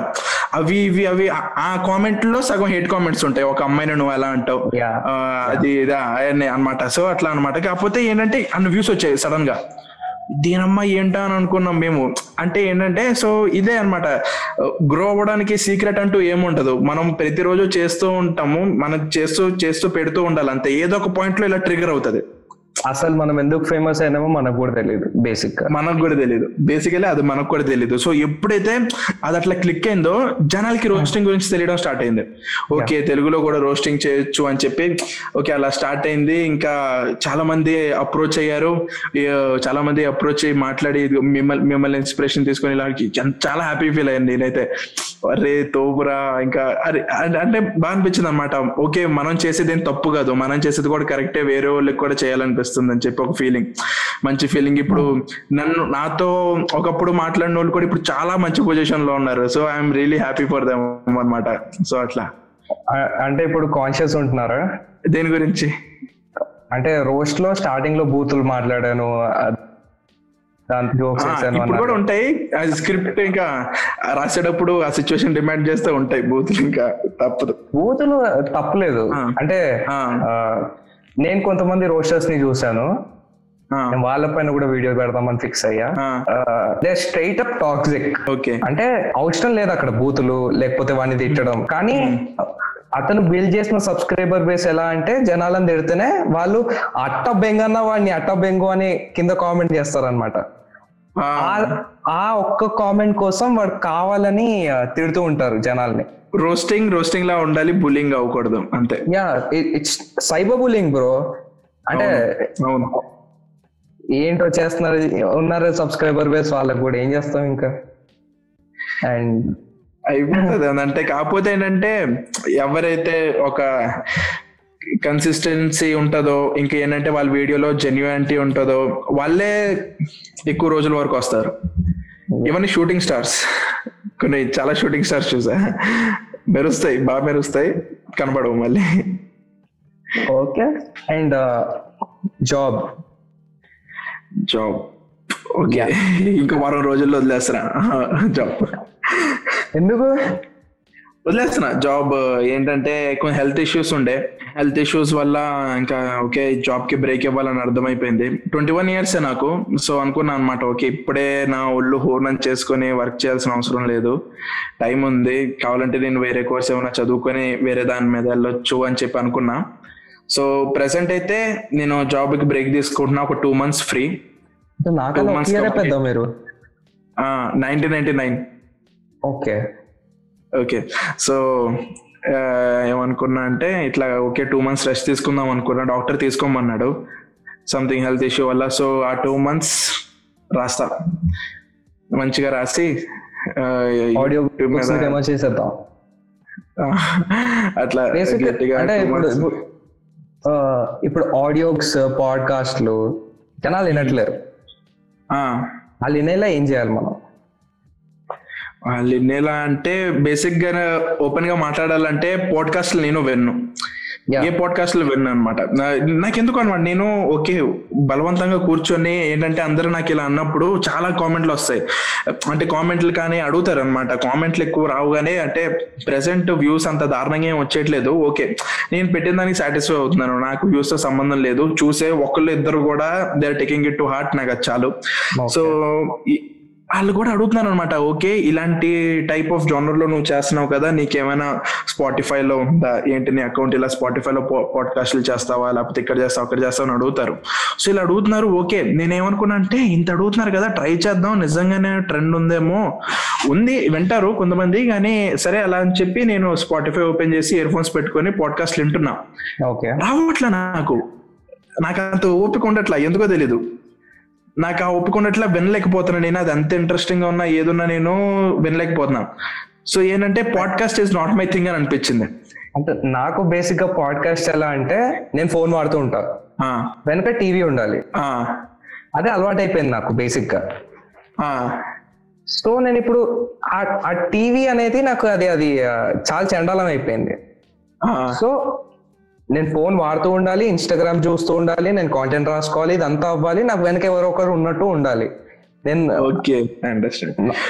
అవి ఇవి అవి ఆ- కామెంట్లో సగం హేట్ కామెంట్స్ ఉంటాయి. ఒక అమ్మాయిని నువ్వు ఎలా అంటావు. అది ఇదా అన్నమాట. సో అట్లా అన్నమాట. కాకపోతే ఏంటంటే అన్ని వ్యూస్ వచ్చాయి సడన్గా దీనమ్మ ఏంటా అని అనుకున్నాం మేము. అంటే ఏంటంటే సో ఇదే అన్నమాట. గ్రో అవ్వడానికి సీక్రెట్ అంటూ ఏముంటదు మనం ప్రతిరోజు చేస్తూ ఉంటాము. మనం చేస్తూ చేస్తూ పెడుతూ ఉండాలి అంతే. ఏదో ఒక పాయింట్లో ఇలా ట్రిగర్ అవుతుంది. అసలు మనం ఎందుకు ఫేమస్ అయినామో మనకు కూడా తెలియదు బేసిక్ మనకు కూడా తెలియదు బేసికలీ అది మనకు కూడా తెలియదు సో ఎప్పుడైతే అది అట్లా క్లిక్ అయిందో జనాలకి రోస్టింగ్ గురించి తెలియడం స్టార్ట్ అయింది. ఓకే తెలుగులో కూడా రోస్టింగ్ చేయొచ్చు అని చెప్పి ఓకే అలా స్టార్ట్ అయింది. ఇంకా చాలా మంది అప్రోచ్ అయ్యారు చాలా మంది అప్రోచ్ అయ్యి మాట్లాడి మిమ్మల్ని మిమ్మల్ని ఇన్స్పిరేషన్ తీసుకొని ఇలా చ- చాలా హ్యాపీ ఫీల్ అయ్యింది నేనైతే. అరే తోపురా ఇంకా అరే అంటే బాగా అనిపించింది అనమాట ఓకే మనం చేసేది ఏం తప్పు కాదు. మనం చేసేది కూడా కరెక్టే వేరే వాళ్ళకి కూడా చేయాలనిపిస్తుంది. అని చెప్పి ఒక ఫీలింగ్ మంచి ఫీలింగ్ ఇప్పుడు నన్ను నాతో ఒకప్పుడు మాట్లాడిన వాళ్ళు కూడా ఇప్పుడు చాలా మంచి పొజిషన్లో ఉన్నారు. So I'm really happy for them అనమాట సో అట్లా. అంటే ఇప్పుడు కాన్షియస్ ఉంటున్నారా? దేని గురించి? అంటే రోస్ట్లో స్టార్టింగ్లో బూతులు మాట్లాడాను ఇప్పుడు కూడా. ఉంటాయి. స్క్రిప్ట్ ఇంకా రాసేటప్పుడు ఆ సిచ్యువేషన్ డిమాండ్ చేస్తే ఉంటాయి బూతులు ఇంకా. తప్పదు. బూతులు తప్పలేదు. అంటే నేను కొంతమంది రోస్టర్స్ని చూసాను ఆ, నేను వాళ్ళపైన కూడా వీడియో పెడదామని ఫిక్స్ అయ్యా. They straight up toxic. Okay. అంటే అవసరం లేదు అక్కడ బూతులు లేకపోతే వాడిని తిట్టడం. కానీ అతను బిల్డ్ చేసిన సబ్స్క్రైబర్ బేస్ ఎలా అంటే జనాలను తిడితేనే వాళ్ళు అట్ట బెంగన్న వాడిని అట్ట బెంగు అని కింద కామెంట్ చేస్తారనమాట ఆ, ఒక్క కామెంట్ కోసం వాడు కావాలని తిడుతూ ఉంటారు జనాల్ని. రోస్టింగ్ రోస్టింగ్ లా ఉండాలి బుల్లింగ్ అవ్వకూడదు అంతే. Yeah it's cyber bullying bro. అంటే ఏంటో చేస్తున్నారు ఉన్నారు సబ్స్క్రైబర్ బేస్ వాళ్ళకి కూడా ఏం చేస్తాం ఇంకా? అండ్ అయిపోతుంది అంటే కాకపోతే ఏంటంటే ఎవరైతే ఒక కన్సిస్టెన్సీ ఉంటుందో ఇంకా ఏంటంటే వాళ్ళ వీడియోలో జెన్యునిటీ ఉంటుందో వాళ్ళే ఎక్కువ రోజుల వరకు వస్తారు. ఇవన్నీ షూటింగ్ స్టార్స్ కొన్ని చాలా షూటింగ్ స్టార్స్ చూసా. మెరుస్తాయి బాగా మెరుస్తాయి కనబడవు మళ్ళీ. Okay. And job job okay. ఇంకో వారం రోజుల్లో వదిలేస్తున్నా. జాబ్ ఎందుకు? వదిలేస్తున్నా. జాబ్ ఏంటంటే కొంచెం హెల్త్ ఇష్యూస్ ఉండే. హెల్త్ ఇష్యూస్ వల్ల ఇంకా ఓకే జాబ్కి బ్రేక్ ఇవ్వాలని అర్థమైపోయింది. ట్వంటీ వన్ ఇయర్స్ నాకు. సో అనుకున్నా అనమాట ఓకే ఇప్పుడే నా ఒళ్ళు హోర్నం చేసుకొని వర్క్ చేయాల్సిన అవసరం లేదు. టైం ఉంది. కావాలంటే నేను వేరే కోర్స్ ఏమైనా చదువుకొని వేరే దాని మీద వెళ్ళొచ్చు అని చెప్పి అనుకున్నా. సో ప్రెసెంట్ అయితే నేను జాబ్కి బ్రేక్ తీసుకుంటున్నా ఒక టూ మంత్స్ ఫ్రీ మీరు? Nineteen ninety nine okay. Okay. So ఏమనుకున్నా అంటే ఇట్లా ఓకే టూ మంత్స్ రెస్ట్ తీసుకుందాం అనుకున్నా డాక్టర్ తీసుకోమన్నాడు. సంథింగ్ హెల్త్ ఇష్యూ వల్ల సో ఆ టూ మంత్స్ రాస్తా. మంచిగా రాసి ఆడియో చేసేద్దాం. అట్లా అంటే ఇప్పుడు ఇప్పుడు, ఆడియోస్ పాడ్కాస్ట్లు జనాలు వినట్లేరు. వాళ్ళు వినేలా ఏం చేయాలి మనం? వినేలా అంటే బేసిక్గా ఓపెన్గా మాట్లాడాలంటే పాడ్కాస్ట్ నేను విన్ను. ఏ పాడ్కాస్ట్లో విన్నాను అనమాట నాకెందుకు అనమాట నేను ఓకే బలవంతంగా కూర్చొని ఏంటంటే అందరూ నాకు ఇలా అన్నప్పుడు చాలా కామెంట్లు వస్తాయి. అంటే కామెంట్లు కానీ అడుగుతారు అనమాట కామెంట్లు ఎక్కువ రావు కానీ అంటే ప్రెసెంట్ వ్యూస్ అంత దారుణంగా ఏం వచ్చేయట్లేదు. ఓకే నేను పెట్టిన దానికి సాటిస్ఫై అవుతున్నాను. నాకు వ్యూస్తో సంబంధం లేదు. చూసే ఒకళ్ళు ఇద్దరు కూడా they are taking it to heart నాకు అది చాలు. సో వాళ్ళు కూడా అడుగుతున్నారు అనమాట ఓకే ఇలాంటి టైప్ ఆఫ్ జానర్లో నువ్వు చేస్తున్నావు కదా నీకేమైనా స్పాటిఫై లో ఉందా? ఏంటి నీ అకౌంట్ ఇలా స్పాటిఫై లో పాడ్కాస్ట్లు చేస్తావా? లేకపోతే ఇక్కడ చేస్తావా? అక్కడ చేస్తావా? అని అడుగుతారు. సో ఇలా అడుగుతున్నారు ఓకే నేను ఏమనుకున్నా అంటే ఇంత అడుగుతున్నారు కదా ట్రై చేద్దాం నిజంగానే ట్రెండ్ ఉందేమో. ఉంది వింటారు కొంతమంది కానీ సరే అలా అని చెప్పి నేను స్పాటిఫై ఓపెన్ చేసి ఇయర్ ఫోన్స్ పెట్టుకొని పాడ్కాస్ట్ వింటున్నా. ఓకే. రావట్లా నాకు? నాకు అంత ఓపిక ఉండట్లా? ఎందుకో తెలీదు. నాకు ఆ ఓపిక ఉండట్లా వినలేకపోతున్నా నేను. అది అంత ఇంట్రెస్టింగ్గా ఉన్నా ఏదున్నా నేను వినలేకపోతున్నా. సో ఏంటంటే podcast is not my thing అని అనిపించింది. అంటే నాకు బేసిక్గా పాడ్కాస్ట్ ఎలా అంటే నేను ఫోన్ వాడుతూ ఉంటా. వెనక టీవీ ఉండాలి. అదే అలవాటు అయిపోయింది నాకు బేసిక్గా. ఆ, సో నేను ఇప్పుడు ఆ- టీవీ అనేది నాకు అది అది చాలా చండాలం అయిపోయింది. సో నేను ఫోన్ వాడుతూ ఉండాలి ఇన్స్టాగ్రామ్ చూస్తూ ఉండాలి నేను కాంటెంట్ రాసుకోవాలి ఇదంతా అవ్వాలి నాకు వెనక ఎవరో ఒకరు ఉన్నట్టు ఉండాలి. నేను ఓకే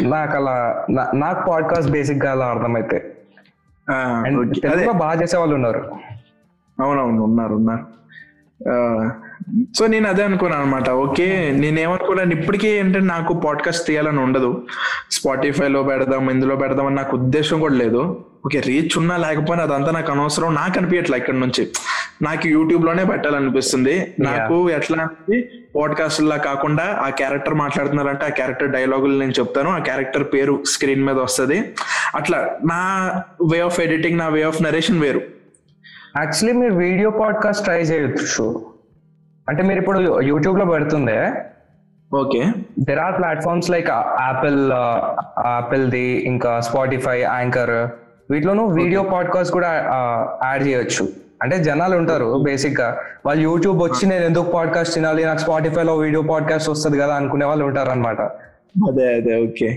నాకు అలా నా- నాకు పాడ్కాస్ట్ బేసిక్గా అలా అర్థమైతే. అండ్ అదే తెలుగులో బాగా చేసే వాళ్ళు ఉన్నారు. అవునవును ఉన్నారు ఉన్నారు. సో నేను అదే అనుకున్నాను అనమాట ఓకే నేనేమనుకున్నాను ఇప్పటికీ ఏంటంటే నాకు పాడ్కాస్ట్ తీయాలని ఉండదు. స్పాటిఫైలో పెడదాం ఇందులో పెడదాం అని నాకు ఉద్దేశం కూడా లేదు. ఓకే రీచ్ ఉన్నా లేకపోయినా అదంతా నాకు అనవసరం. నాకు అనిపించట్లా ఇక్కడ నుంచి. నాకు యూట్యూబ్లోనే పెట్టాలనిపిస్తుంది. నాకు ఎట్లా అంటే పాడ్కాస్ట్ లా కాకుండా ఆ క్యారెక్టర్ మాట్లాడుతున్నారంటే ఆ క్యారెక్టర్ డైలాగులు నేను చెప్తాను. ఆ క్యారెక్టర్ పేరు స్క్రీన్ మీద వస్తది. అట్లా నా వే ఆఫ్ ఎడిటింగ్ నా వే ఆఫ్ నరేషన్ వేరు. యాక్చువల్లీ మీరు వీడియో పాడ్కాస్ట్ ట్రై చేయొచ్చు అంటే మీరు ఇప్పుడు యూట్యూబ్లో పెడుతుందే. Okay. There are platforms like Apple Apple the ఇంకా స్పాటిఫై యాంకర్ వీటిలోనూ వీడియో పాడ్కాస్ట్ కూడా యాడ్ చేయొచ్చు. అంటే జనాలు ఉంటారు బేసిక్గా వాళ్ళు యూట్యూబ్ వచ్చి నేను ఎందుకు పాడ్కాస్ట్ తినాలి? నాకు స్పాటిఫై లో వీడియో పాడ్కాస్ట్ వస్తుంది కదా అనుకునే వాళ్ళు ఉంటారు అనమాట అదే అదే ఓకే.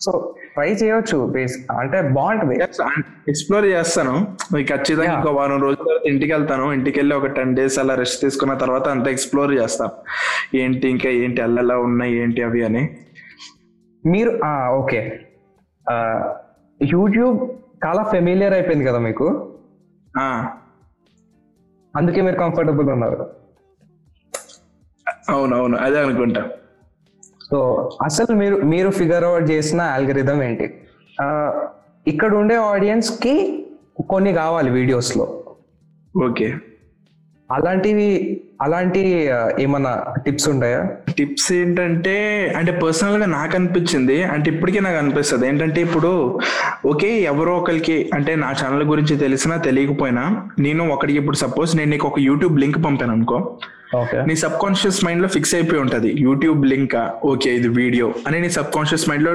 సో ట్రై చేయొచ్చు అంటే బాగుంటది. ఎక్స్ప్లోర్ చేస్తాను. మీకు ఖచ్చితంగా. ఇంకో వారం రోజుల తర్వాత ఇంటికి వెళ్తాను. ఇంటికి వెళ్ళి ఒక టెన్ డేస్ అలా రెస్ట్ తీసుకున్న తర్వాత అంతా ఎక్స్ప్లోర్ చేస్తాం. ఏంటి ఇంకా ఏంటి అల్లలా ఉన్నాయి ఏంటి అవి అని. మీరు ఓకే. యూట్యూబ్ చాలా ఫెమిలియర్ అయిపోయింది కదా మీకు? అందుకే మీరు కంఫర్టబుల్ ఉన్నారు. అవునవును అదే అనుకుంటా. సో అసలు మీరు మీరు ఫిగర్ అవుట్ చేసిన ఆల్గరిథం ఏంటి? ఇక్కడ ఉండే ఆడియన్స్కి కొన్ని కావాలి వీడియోస్లో. ఓకే. అలాంటివి అలాంటి ఏమన్నా టిప్స్ ఉంటాయా టిప్స్ ఏంటంటే అంటే పర్సనల్గా నాకు అనిపించింది అంటే ఇప్పటికీ నాకు అనిపిస్తుంది ఏంటంటే ఇప్పుడు ఓకే ఎవరో ఒకరికి అంటే నా ఛానల్ గురించి తెలిసినా తెలియకపోయినా నేను ఒకరికి ఇప్పుడు సపోజ్ నేను నీకు ఒక యూట్యూబ్ లింక్ పంపాను అనుకో నీ సబ్ కాన్షియస్ మైండ్లో ఫిక్స్ అయిపోయి ఉంటది. యూట్యూబ్ లింక్ ఓకే ఇది వీడియో అని నీ సబ్ కాన్షియస్ మైండ్లో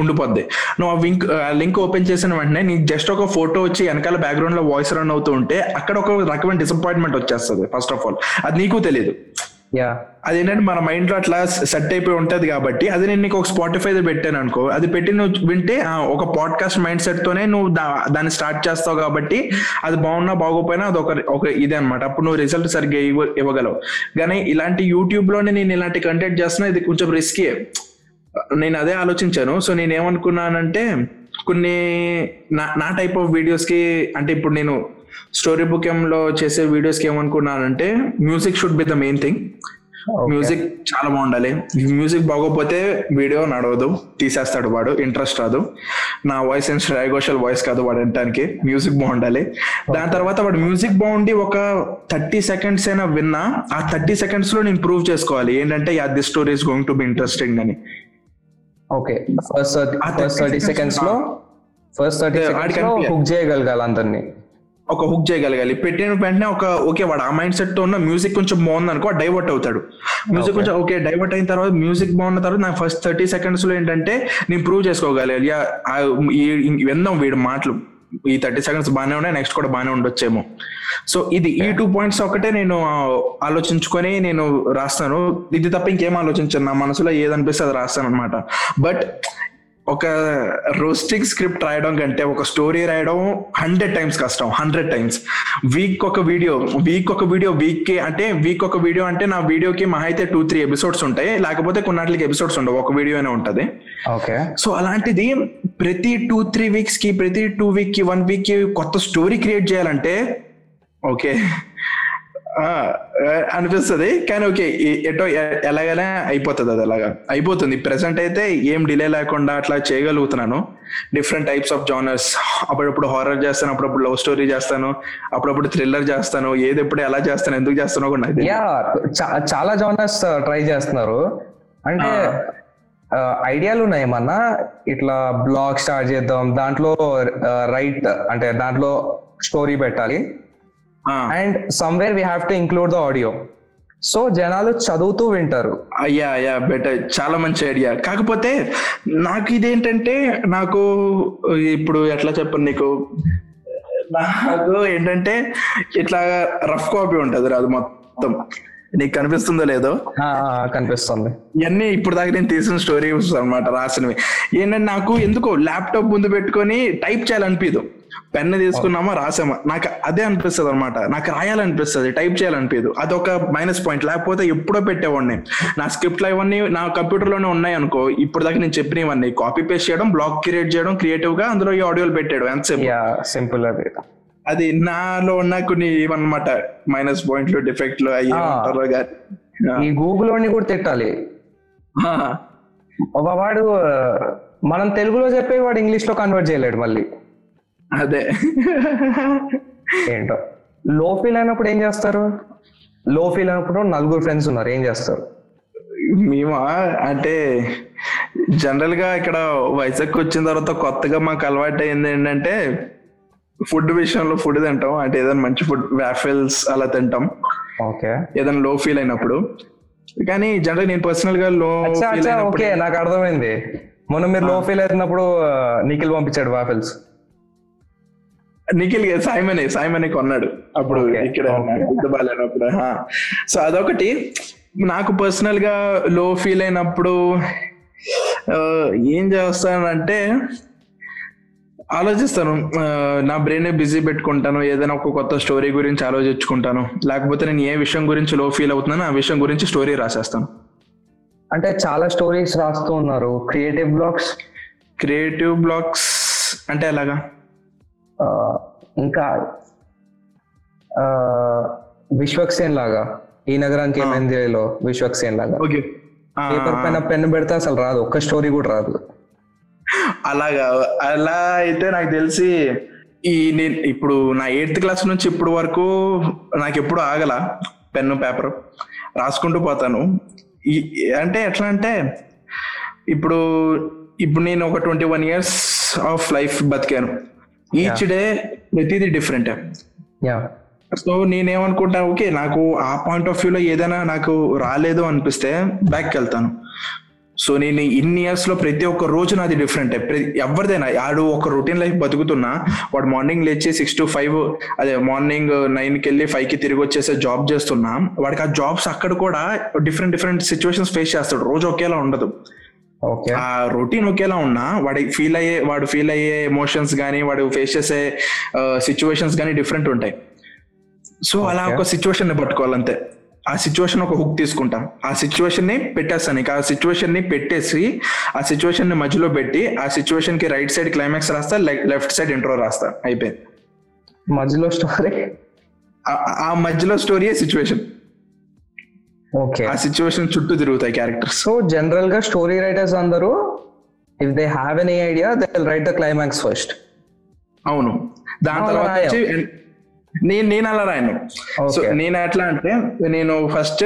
ఉండిపోద్ది. నువ్వు ఆ లింక్ ఆ లింక్ ఓపెన్ చేసిన వెంటనే నీకు జస్ట్ ఒక ఫోటో వచ్చి వెనకాల బ్యాక్గ్రౌండ్లో వాయిస్ రన్ అవుతూ ఉంటే అక్కడ ఒక రకమైన డిసప్పాయింట్మెంట్ వచ్చేస్తుంది ఫస్ట్ ఆఫ్ ఆల్ అది నీకు తెలియదు అదేంటంటే మన మైండ్లో అట్లా సెట్ అయిపోయి ఉంటది కాబట్టి అది నేను నీకు ఒక స్పాటిఫై పెట్టాను అనుకో. అది పెట్టి నువ్వు వింటే ఒక పాడ్కాస్ట్ మైండ్ సెట్ తోనే నువ్వు దా- దాన్ని స్టార్ట్ చేస్తావు కాబట్టి అది బాగున్నా బాగోపోయినా అది ఒక ఒక ఇదే అనమాట అప్పుడు నువ్వు రిజల్ట్ సరిగ్గా ఇవ్వ ఇవ్వగలవు. కానీ ఇలాంటి యూట్యూబ్లోనే నేను ఇలాంటి కంటెంట్ చేస్తున్నా ఇది కొంచెం రిస్కీ నేను అదే ఆలోచించాను. సో నేను ఏమనుకున్నానంటే కొన్ని నా నా టైప్ ఆఫ్ వీడియోస్కి అంటే ఇప్పుడు నేను స్టోరీ బుక్లో చేసే వీడియోస్కి ఏమనుకున్నానంటే music should be the main thing music చాలా బాగుండాలి. మ్యూజిక్ బాగోకపోతే వీడియో నడవదు తీసేస్తాడు వాడు ఇంట్రెస్ట్ రాదు. నా వాయిస్ ఏం శ్రేయ ఘోషల్ వాయిస్ కాదు వాడు వినటానికి. మ్యూజిక్ బాగుండాలి. దాని తర్వాత వాడు మ్యూజిక్ బాగుండి ఒక థర్టీ సెకండ్స్ అయినా విన్నా ఆ థర్టీ సెకండ్స్లో నేను ప్రూవ్ చేసుకోవాలి. ఏంటంటే yeah this story is going to be interesting అని. ఓకే ఫస్ట్ ఆ ఫస్ట్ 30 థర్టీ సెకండ్స్లో ఫస్ట్ థర్టీ సెకండ్స్లో. హుక్ చేయగలగాలి అందరినీ. ఒక హుక్ చేయగలగాలి. పెట్టిన వెంటనే ఒక ఓకే వాడు ఆ మైండ్ సెట్తో ఉన్న మ్యూజిక్ కొంచెం బాగుంది అనుకో డైవర్ట్ అవుతాడు. మ్యూజిక్ కొంచెం ఓకే డైవర్ట్ అయిన తర్వాత మ్యూజిక్ బాగున్న తర్వాత నాకు ఫస్ట్ థర్టీ సెకండ్స్లో ఏంటంటే నేను ప్రూవ్ చేసుకోగలి విందాం వీడి మాటలు. ఈ థర్టీ సెకండ్స్ బాగానే ఉన్నాయి నెక్స్ట్ కూడా బాగానే ఉండొచ్చేమో. సో ఇది ఈ టూ పాయింట్స్ ఒకటే నేను ఆలోచించుకొని నేను రాస్తాను. ఇది తప్ప ఇంకేం ఆలోచించాను. నా మనసులో ఏదనిపిస్తే అది రాస్తాను అనమాట బట్ ఒక రోస్టింగ్ స్క్రిప్ట్ రాయడం కంటే ఒక స్టోరీ రాయడం హండ్రెడ్ టైమ్స్ కష్టం హండ్రెడ్ టైమ్స్ వీక్ ఒక వీడియో వీక్ ఒక వీడియో వీక్కి అంటే వీక్ ఒక వీడియో అంటే నా వీడియోకి మహా అయితే టూ త్రీ ఎపిసోడ్స్ ఉంటాయి. లేకపోతే కొన్నాటికి ఎపిసోడ్స్ ఉండవు. ఒక వీడియోనే ఉంటది. ఓకే. సో అలాంటిది ప్రతి టూ త్రీ వీక్స్కి ప్రతి టూ వీక్కి వన్ వీక్కి కొత్త స్టోరీ క్రియేట్ చేయాలంటే ఓకే. అనిపిస్తది. కానీ ఓకే ఎటో ఎలాగైనా అయిపోతుంది అది అలాగా. అయిపోతుంది. ప్రెసెంట్ అయితే ఏం డిలే లేకుండా అట్లా చేయగలుగుతున్నాను. Different types of genres. అప్పుడప్పుడు హారర్ చేస్తాను అప్పుడప్పుడు లవ్ స్టోరీ చేస్తాను అప్పుడప్పుడు థ్రిల్లర్ చేస్తాను ఏది ఎప్పుడు ఎలా చేస్తాను ఎందుకు చేస్తానో కూడా నాకు చాలా జానర్స్ ట్రై చేస్తున్నారు. అంటే ఐడియాలు ఉన్నాయి ఏమన్నా? ఇట్లా బ్లాగ్ స్టార్ట్ చేద్దాం దాంట్లో రైట్ అంటే దాంట్లో స్టోరీ పెట్టాలి. And somewhere we have to include the audio so జనాలు చదువుతూ వింటారు. అయ్యా అయ్యా బెటర్. చాలా మంచి ఐడియా. కాకపోతే నాకు ఇదేంటంటే నాకు ఇప్పుడు ఎట్లా చెప్పను నీకు? నాకు ఏంటంటే ఇట్లా రఫ్ కాపీ ఉంటది అది మొత్తం. నీకు కనిపిస్తుందో లేదో? కనిపిస్తుంది. ఇవన్నీ ఇప్పుడు దాకా నేను తీసిన స్టోరీస్ అన్నమాట రాసినవి. ఏంటంటే నాకు ఎందుకో ల్యాప్టాప్ ముందు పెట్టుకొని టైప్ చేయాలనిపించదు పెన్ తీసుకున్నామా రాసామా? నాకు అదే అనిపిస్తుంది అనమాట నాకు రాయాలనిపిస్తుంది టైప్ చేయాలనిపించదు అదొక మైనస్ పాయింట్ లేకపోతే ఎప్పుడో పెట్టేవాడిని. నా స్క్రిప్ట్లు ఇవన్నీ నా కంప్యూటర్లోనే ఉన్నాయి అనుకో ఇప్పుడు దాకా నేను చెప్పినవన్నీ. కాపీ పేస్ట్ చేయడం బ్లాక్ క్రియేట్ చేయడం క్రియేటివ్గా అందులో ఈ ఆడియోలు పెట్టాడు ఎంతసేపు సింపుల్ అది. అది నాలో ఉన్న కొన్ని ఇవన్నమాట. మైనస్ పాయింట్లు డిఫెక్ట్లు అయ్యి. ఈ గూగుల్ వాడిని కూడా తిట్టాలి. వాడు మనం తెలుగులో చెప్పే వాడు ఇంగ్లీష్లో కన్వర్ట్ చేయలేడు మళ్ళీ. అదే. ఏంటో. లో ఫీల్ అయినప్పుడు ఏం చేస్తారు? లో ఫీల్ అయినప్పుడు నలుగురు ఫ్రెండ్స్ ఉన్నారు ఏం చేస్తారు? మేమా? అంటే జనరల్గా ఇక్కడ వైజాగ్ వచ్చిన తర్వాత కొత్తగా మాకు అలవాటు అయింది ఏంటంటే ఫుడ్ విషయంలో ఫుడ్ తింటాం. అంటే ఏదైనా మంచి ఫుడ్ వాఫిల్స్ అలా తింటాం. ఓకే. ఏదైనా లో ఫీల్ అయినప్పుడు. కానీ జనరల్ నేను పర్సనల్గా లో అయినప్పుడు ఓకే నాకు అర్థమైంది. మొన్న మీరు లో ఫీల్ అవుతున్నప్పుడు నిఖిల్ పంపించాడు వాఫిల్స్. నిఖిల్ సాయిమనే సాయిమనే కొన్నాడు. అప్పుడు ఇక్కడ బాగాలేనప్పుడు సో అదొకటి. నాకు పర్సనల్గా లో ఫీల్ అయినప్పుడు ఏం చేస్తానంటే ఆలోచిస్తాను. నా బ్రెయిన్ బిజీ పెట్టుకుంటాను. ఏదైనా ఒక కొత్త స్టోరీ గురించి ఆలోచించుకుంటాను. లేకపోతే నేను ఏ విషయం గురించి లో ఫీల్ అవుతున్నానో ఆ విషయం గురించి స్టోరీ రాసేస్తాను. అంటే చాలా స్టోరీస్ రాస్తూ ఉన్నారు. క్రియేటివ్ బ్లాగ్స్ క్రియేటివ్ బ్లాగ్స్ అంటే ఎలాగా? ఇంకా ఆ, విశ్వక్సేన్ లాగా ఈ నగరానికి ఏమైంది లో విశ్వక్సేన్ లాగా ఓకే పేపర్ పైన పెన్ పెడితే అసలు రాదు ఒక్క స్టోరీ కూడా రాదు. అలాగా అలా అయితే నాకు తెలిసి ఈ నేను ఇప్పుడు నా ఎయిత్ క్లాస్ నుంచి ఇప్పుడు వరకు నాకు ఎప్పుడు ఆగల పెన్ను పేపర్ రాసుకుంటూ పోతాను. అంటే ఎట్లా అంటే ఇప్పుడు ఇప్పుడు నేను ఒక twenty one years of life బతికాను. Each day ప్రతిదీ డిఫరెంట్ సో నేనేమనుకుంటా ఓకే నాకు ఆ పాయింట్ ఆఫ్ వ్యూలో ఏదైనా నాకు రాలేదు అనిపిస్తే బ్యాక్ వెళ్తాను సో నేను ఇన్ని ఇయర్స్లో ప్రతి ఒక్క రోజు నాది డిఫరెంట్ ఎవరిదైనా ఆడు ఒక రొటీన్ లైఫ్ బతుకుతున్నా వాడు మార్నింగ్ లేచి సిక్స్ టు ఫైవ్ అదే మార్నింగ్ నైన్కి వెళ్ళి ఫైవ్కి తిరిగి వచ్చేసే జాబ్ చేస్తున్నా వాడికి ఆ జాబ్స్ అక్కడ కూడా డిఫరెంట్ డిఫరెంట్ సిచ్యువేషన్స్ ఫేస్ చేస్తాడు. రోజు ఒకేలా ఉండదు. ఆ రొటీన్ ఒకేలా ఉన్నా వాడి ఫీల్ అయ్యే వాడు ఫీల్ అయ్యే ఎమోషన్స్ కానీ వాడు ఫేస్ చేసే సిచ్యువేషన్స్ కానీ డిఫరెంట్ ఉంటాయి. సో అలా. ఒక సిచ్యువేషన్ని పట్టుకోవాలంతే. ఆ సిచ్యువేషన్ ఒక హుక్ తీసుకుంటా. ఆ సిచ్యువేషన్ని పెట్టేస్తాను. ఇక ఆ సిచ్యువేషన్ని పెట్టేసి ఆ సిచ్యువేషన్ని మధ్యలో పెట్టి ఆ సిచ్యువేషన్కి రైట్ సైడ్ క్లైమాక్స్ రాస్తా లెఫ్ట్ సైడ్ ఇంట్రో రాస్తా. అయిపోయింది. మధ్యలో స్టోరీ ఆ- మధ్యలో స్టోరీయే సిచ్యువేషన్ ఆ సిచ్యువేషన్ చుట్టూ తిరుగుతాయి క్యారెక్టర్స్ సో జనరల్గా స్టోరీ రైటర్స్ అందరూ if they have any idea they will write the climax first అవును. దాని తర్వాత నేను నేను అలా రాయను. సో. నేను ఎట్లా అంటే నేను ఫస్ట్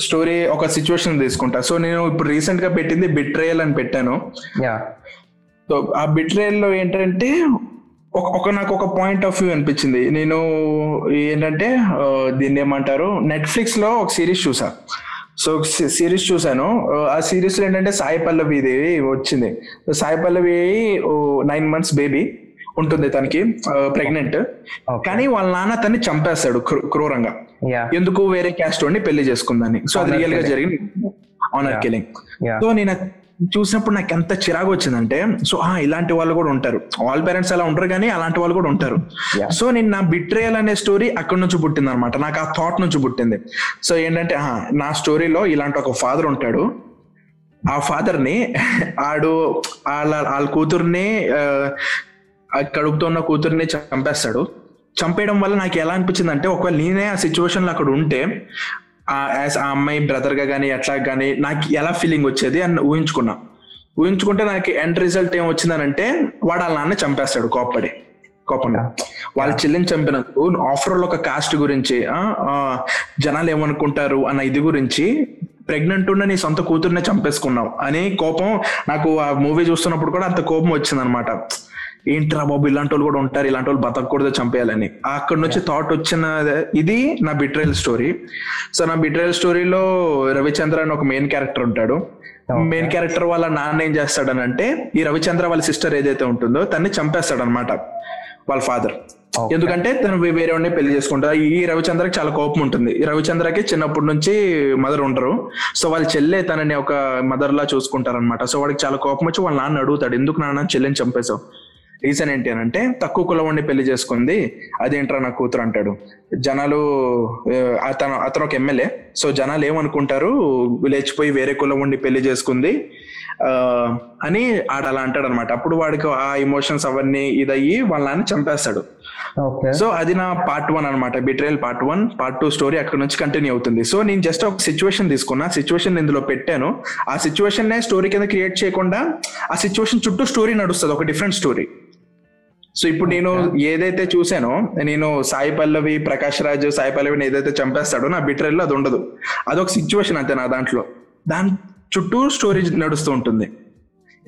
స్టోరీ ఒక సిచ్యువేషన్ తీసుకుంటా. సో నేను ఇప్పుడు రీసెంట్గా పెట్టింది బిట్రేయల్ అని పెట్టాను. సో ఆ బిట్రేయల్లో ఏంటంటే ఒక నాకు ఒక పాయింట్ ఆఫ్ వ్యూ అనిపించింది. నేను ఏంటంటే దీన్ని ఏమంటారు? నెట్ఫ్లిక్స్లో ఒక సిరీస్ చూసా. సో సిరీస్ చూసాను. ఆ సిరీస్లో ఏంటంటే సాయి పల్లవిది వచ్చింది. Sai Pallavi nine months baby ఉంటుంది తనకి ప్రెగ్నెంట్. కానీ వాళ్ళ నాన్న తన్ని చంపేస్తాడు క్రూ- క్రూరంగా. ఎందుకు? వేరే క్యాస్ట్ వాడిని పెళ్ళి చేసుకుందని. సో అది రియల్గా. జరిగింది. ఆనర్. కిలింగ్. సో నేను చూసినప్పుడు నాకు ఎంత చిరాకు వచ్చిందంటే సో ఆ ఇలాంటి వాళ్ళు కూడా ఉంటారు. ఆల్ పేరెంట్స్ అలా ఉంటారు కానీ అలాంటి వాళ్ళు కూడా ఉంటారు. సో నేను నా బిట్రేయల్ అనే స్టోరీ అక్కడి నుంచి పుట్టింది అనమాట నాకు ఆ థాట్ నుంచి పుట్టింది. సో ఏంటంటే నా స్టోరీలో ఇలాంటి ఒక ఫాదర్ ఉంటాడు. ఆ ఫాదర్ని ఆడు వాళ్ళ వాళ్ళ కూతుర్ని కడుపుతో ఉన్న కూతుర్ని చంపేస్తాడు. చంపేయడం వల్ల నాకు ఎలా అనిపించింది అంటే ఒకవేళ నేనే ఆ సిచ్యువేషన్లో అక్కడ ఉంటే యాజ్ ఆ అమ్మాయి బ్రదర్గా కానీ అట్లా కానీ నాకు ఎలా ఫీలింగ్ వచ్చేది అని ఊహించుకున్నా. ఊహించుకుంటే నాకు ఎండ్ రిజల్ట్ ఏం వచ్చిందనంటే వాడు వాళ్ళ నాన్న చంపేస్తాడు కోప్పడి కోపంగా. వాళ్ళ చెల్లిని చంపినందుకు ఆఫర్ ఒక కాస్ట్ గురించి జనాలు ఏమనుకుంటారు అన్న ఇది గురించి ప్రెగ్నెంట్ ఉన్న నీ సొంత కూతుర్నే చంపేసుకున్నావు అని కోపం నాకు ఆ మూవీ చూస్తున్నప్పుడు కూడా అంత కోపం వచ్చింది అనమాట ఏంట్రా బాబు ఇలాంటి వాళ్ళు కూడా ఉంటారు ఇలాంటి వాళ్ళు బతకూడదు చంపేయాలని. అక్కడ నుంచి థాట్ వచ్చిన ఇది నా బిట్రైల్ స్టోరీ సో నా బిట్రైల్ స్టోరీలో రవిచంద్ర అని ఒక మెయిన్ క్యారెక్టర్ ఉంటాడు. మెయిన్ క్యారెక్టర్ వాళ్ళ నాన్న ఏం చేస్తాడని అంటే ఈ రవిచంద్ర వాళ్ళ సిస్టర్ ఏదైతే ఉంటుందో తన్ని చంపేస్తాడు అనమాట వాళ్ళ ఫాదర్. ఎందుకంటే తను వేరే వాడిని పెళ్ళి చేసుకుంటారు ఈ రవిచంద్రకి చాలా కోపం ఉంటుంది. ఈ రవిచంద్రకి చిన్నప్పటి నుంచి మదర్ ఉండరు. సో వాళ్ళ చెల్లె తనని ఒక మదర్ లా చూసుకుంటారు అనమాట సో వాడికి చాలా కోపం వచ్చి వాళ్ళ నాన్న అడుగుతాడు ఎందుకు నాన్న చెల్లెని చంపేశావు? రీజన్ ఏంటి అని అంటే తక్కువ కులం వాడిని పెళ్ళి చేసుకుంది అదేంట్రా నా కూతురు అంటాడు. జనాలు అతను అతను ఒక ఎమ్మెల్యే సో జనాలు ఏమనుకుంటారు లేచిపోయి వేరే కులం వాడిని పెళ్ళి చేసుకుంది అని ఆడ అలా అంటాడు అనమాట అప్పుడు వాడికి ఆ ఎమోషన్స్ అవన్నీ ఇదయ్యి వాళ్ళ నాన్న చంపేస్తాడు. సో అది నా పార్ట్ వన్ అనమాట betrayal part one part two story అక్కడ నుంచి కంటిన్యూ అవుతుంది. సో నేను జస్ట్ ఒక సిచ్యువేషన్ తీసుకున్నా సిచ్యువేషన్ ఇందులో పెట్టాను. ఆ సిచ్యువేషన్ నే స్టోరీ కింద క్రియేట్ చేయకుండా ఆ సిచ్యువేషన్ చుట్టూ స్టోరీ నడుస్తుంది ఒక డిఫరెంట్ స్టోరీ సో ఇప్పుడు నేను ఏదైతే చూసానో నేను సాయి పల్లవి ప్రకాష్ రాజ్ సాయి పల్లవిని ఏదైతే చంపేస్తాడో నా బిట్రేల్లో అది ఉండదు. అదొక సిచ్యువేషన్ అంతే నా దాంట్లో. దాని చుట్టూ స్టోరీ నడుస్తూ ఉంటుంది.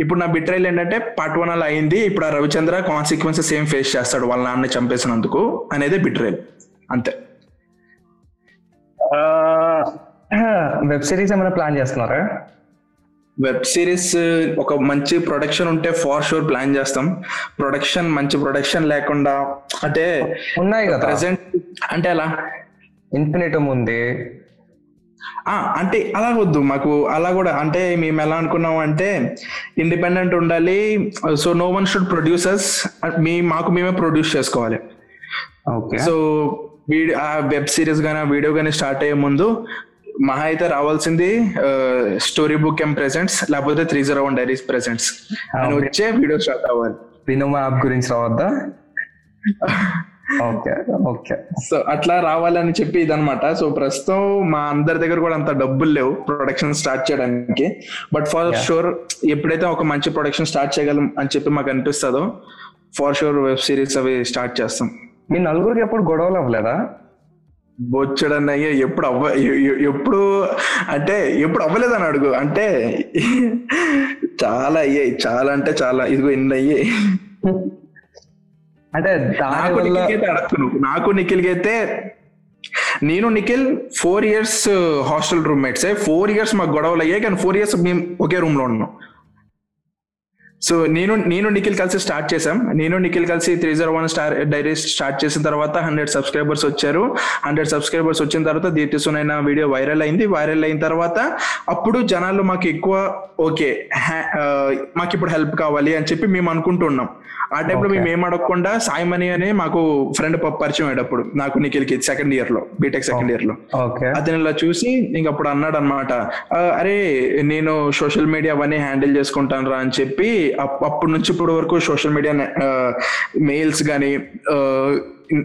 ఇప్పుడు నా బిట్రైల్ ఏంటంటే పార్ట్ వన్ అలా అయింది. ఇప్పుడు ఆ రవిచంద్ర కాన్సిక్వెన్సెస్ ఏం ఫేస్ చేస్తాడు వాళ్ళ నాన్న చంపేసినందుకు అనేది బిట్రైల్ అంతే. వెబ్ సిరీస్ ఏమైనా ప్లాన్ చేస్తున్నారా? వెబ్ సిరీస్ ఒక మంచి ప్రొడక్షన్ ఉంటే ఫార్ షూర్ ప్లాన్ చేస్తాం. ప్రొడక్షన్ మంచి ప్రొడక్షన్ లేకుండా అంటే ఉన్నాయి కదా. ప్రెసెంట్ అంటే అలా ఇన్ఫినిటమ్ ఉంది ఆ, అంటే అలా వద్దు. మాకు అలా కూడా అంటే మేము ఎలా అనుకున్నాం అంటే ఇండిపెండెంట్ ఉండాలి. So no one should producers మీ మాకు మేమే ప్రొడ్యూస్ చేసుకోవాలి. ఓకే. సో వీడియో ఆ వెబ్ సిరీస్ గానీ ఆ వీడియో గానీ స్టార్ట్ అయ్యే ముందు మహా అయితే రావాల్సింది స్టోరీ బుక్ ఎం ప్రెసెంట్స్ లేకపోతే three zero one diaries presents అని వచ్చే వీడియో స్టార్ట్ అవ్వాలి. వినోమా యాప్ గురించి రావద్దా? Okay okay. సో అట్లా రావాలని చెప్పి ఇదనమాట సో ప్రస్తుతం మా అందరి దగ్గర కూడా అంత డబ్బులు లేవు ప్రొడక్షన్ స్టార్ట్ చేయడానికి. బట్ ఫర్ షూర్ ఎప్పుడైతే ఒక మంచి ప్రొడక్షన్ స్టార్ట్ చేయగలం అని చెప్పి మాకు అనిపిస్తుందో ఫర్ షూర్ వెబ్ సిరీస్ అవి స్టార్ట్ చేస్తాం. మీ నలుగురికి ఎప్పుడు గొడవలు అవ్వలేదా? బొచ్చడన్నయ్య ఎప్పుడు అవ్వ ఎప్పుడు అంటే ఎప్పుడు అవ్వలేదని అడుగు. అంటే చాలా అయ్యాయి. చాలా అంటే చాలా. ఇదిగో ఎన్ని అయ్యాయి. అంటే నాకు నిఖిల్కి నువ్వు నాకు నిఖిల్కి అయితే నేను Nikhil four years hostel roommates. Four years మాకు గొడవలు అయ్యాయి కానీ ఫోర్ ఇయర్స్ మేము ఒకే రూమ్లో ఉన్నాం. సో నేను నేను నిఖిల్ కలిసి స్టార్ట్ చేసాం నేను నిఖిల్ కలిసి three zero one star diary start చేసిన తర్వాత హండ్రెడ్ సబ్స్క్రైబర్స్ వచ్చారు. హండ్రెడ్ సబ్స్క్రైబర్స్ వచ్చిన తర్వాత దీర్తిసునైన వీడియో వైరల్ అయింది. వైరల్ అయిన తర్వాత అప్పుడు జనాలు మాకు ఎక్కువ ఓకే మాకు ఇప్పుడు హెల్ప్ కావాలి అని చెప్పి మేము అనుకుంటున్నాం ఆ టైంలో మేము ఏం అడగకుండా సాయిమణి అని మాకు ఫ్రెండ్ పరిచయం అయ్యేటప్పుడు నాకు నిఖిల్కి సెకండ్ ఇయర్లో బీటెక్ సెకండ్ ఇయర్లో. అతను ఇలా చూసి ఇంక అప్పుడు అన్నాడు అనమాట అరే నేను సోషల్ మీడియా అవన్నీ హ్యాండిల్ చేసుకుంటాను రా అని చెప్పి అప్పటి నుంచి ఇప్పటి వరకు సోషల్ మీడియా మెయిల్స్ కానీ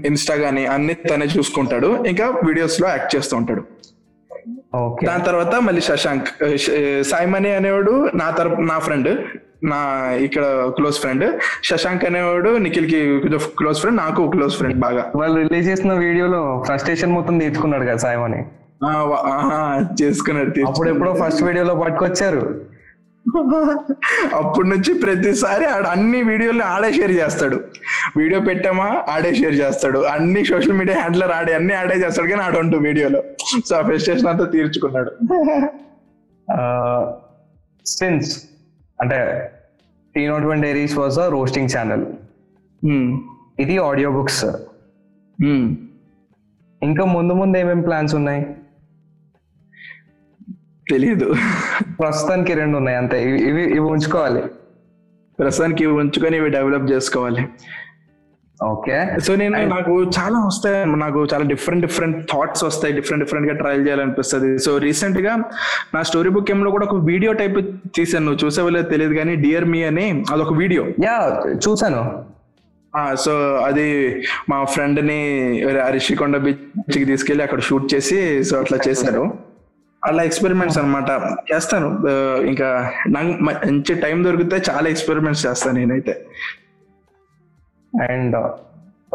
ఇన్స్టా కానీ అన్ని తనే చూసుకుంటాడు. ఇంకా వీడియోస్లో యాక్ట్ చేస్తూ ఉంటాడు. దాని తర్వాత మళ్ళీ శశాంక్ సాయిమణి అనేవాడు నా తరపు నా ఫ్రెండ్ నా ఇక్కడ క్లోజ్ ఫ్రెండ్. శశాంక్ అనేవాడు నిఖిల్కి క్లోజ్ ఫ్రెండ్ నాకు క్లోజ్ ఫ్రెండ్ బాగా. వాళ్ళు రిలీజ్ చేసిన వీడియోలో ఫ్రస్ట్రేషన్ మొత్తం తీర్చుకున్నాడు కదా ఆహా, చేసుకున్నాడు. అప్పుడు ఎప్పుడో ఫస్ట్ వీడియోలో పట్టుకొచ్చారు. అప్పటి నుంచి ప్రతిసారి ఆడ అన్ని వీడియోలు ఆడే షేర్ చేస్తాడు. వీడియో పెట్టామా? ఆడే షేర్ చేస్తాడు. అన్ని సోషల్ మీడియా హ్యాండ్లర్ ఆడే అన్ని ఆడే చేస్తాడు కానీ ఆడంటూ వీడియోలో. సో ఆ ఫ్రస్ట్రేషన్ అంతా తీర్చుకున్నాడు. సిన్స్ అంటే T not one diaries was a roasting channel ఇది ఆడియో బుక్స్ ఉమ్. ఇంకా ముందు ముందు ఏమేమి ప్లాన్స్ ఉన్నాయి? తెలీదు. ప్రస్తుతానికి రెండు ఉన్నాయి అంతే. ఇవి ఇవి ఇవి ఉంచుకోవాలి. ప్రస్తుతానికి ఇవి ఉంచుకొని ఇవి డెవలప్ చేసుకోవాలి. ఓకే. సో నేను నాకు చాలా వస్తాయి నాకు చాలా డిఫరెంట్ డిఫరెంట్ థాట్స్ వస్తాయి డిఫరెంట్ డిఫరెంట్గా ట్రయల్ చేయాలనిపిస్తుంది. సో రీసెంట్గా నా స్టోరీ బుక్లో కూడా ఒక వీడియో టైప్ తీసాను నువ్వు తెలియదు కానీ డియర్ మీ అని అదొక వీడియో యా చూసాను సో అది మా ఫ్రెండ్ని రిషికొండ బీచ్కి తీసుకెళ్ళి అక్కడ షూట్ చేసి సో అట్లా చేశారు. అలా ఎక్స్పెరిమెంట్స్ అన్నమాట. చేస్తాను. ఇంకా నాకు మంచి టైం దొరికితే చాలా ఎక్స్పెరిమెంట్స్ చేస్తాను నేనైతే. అండ్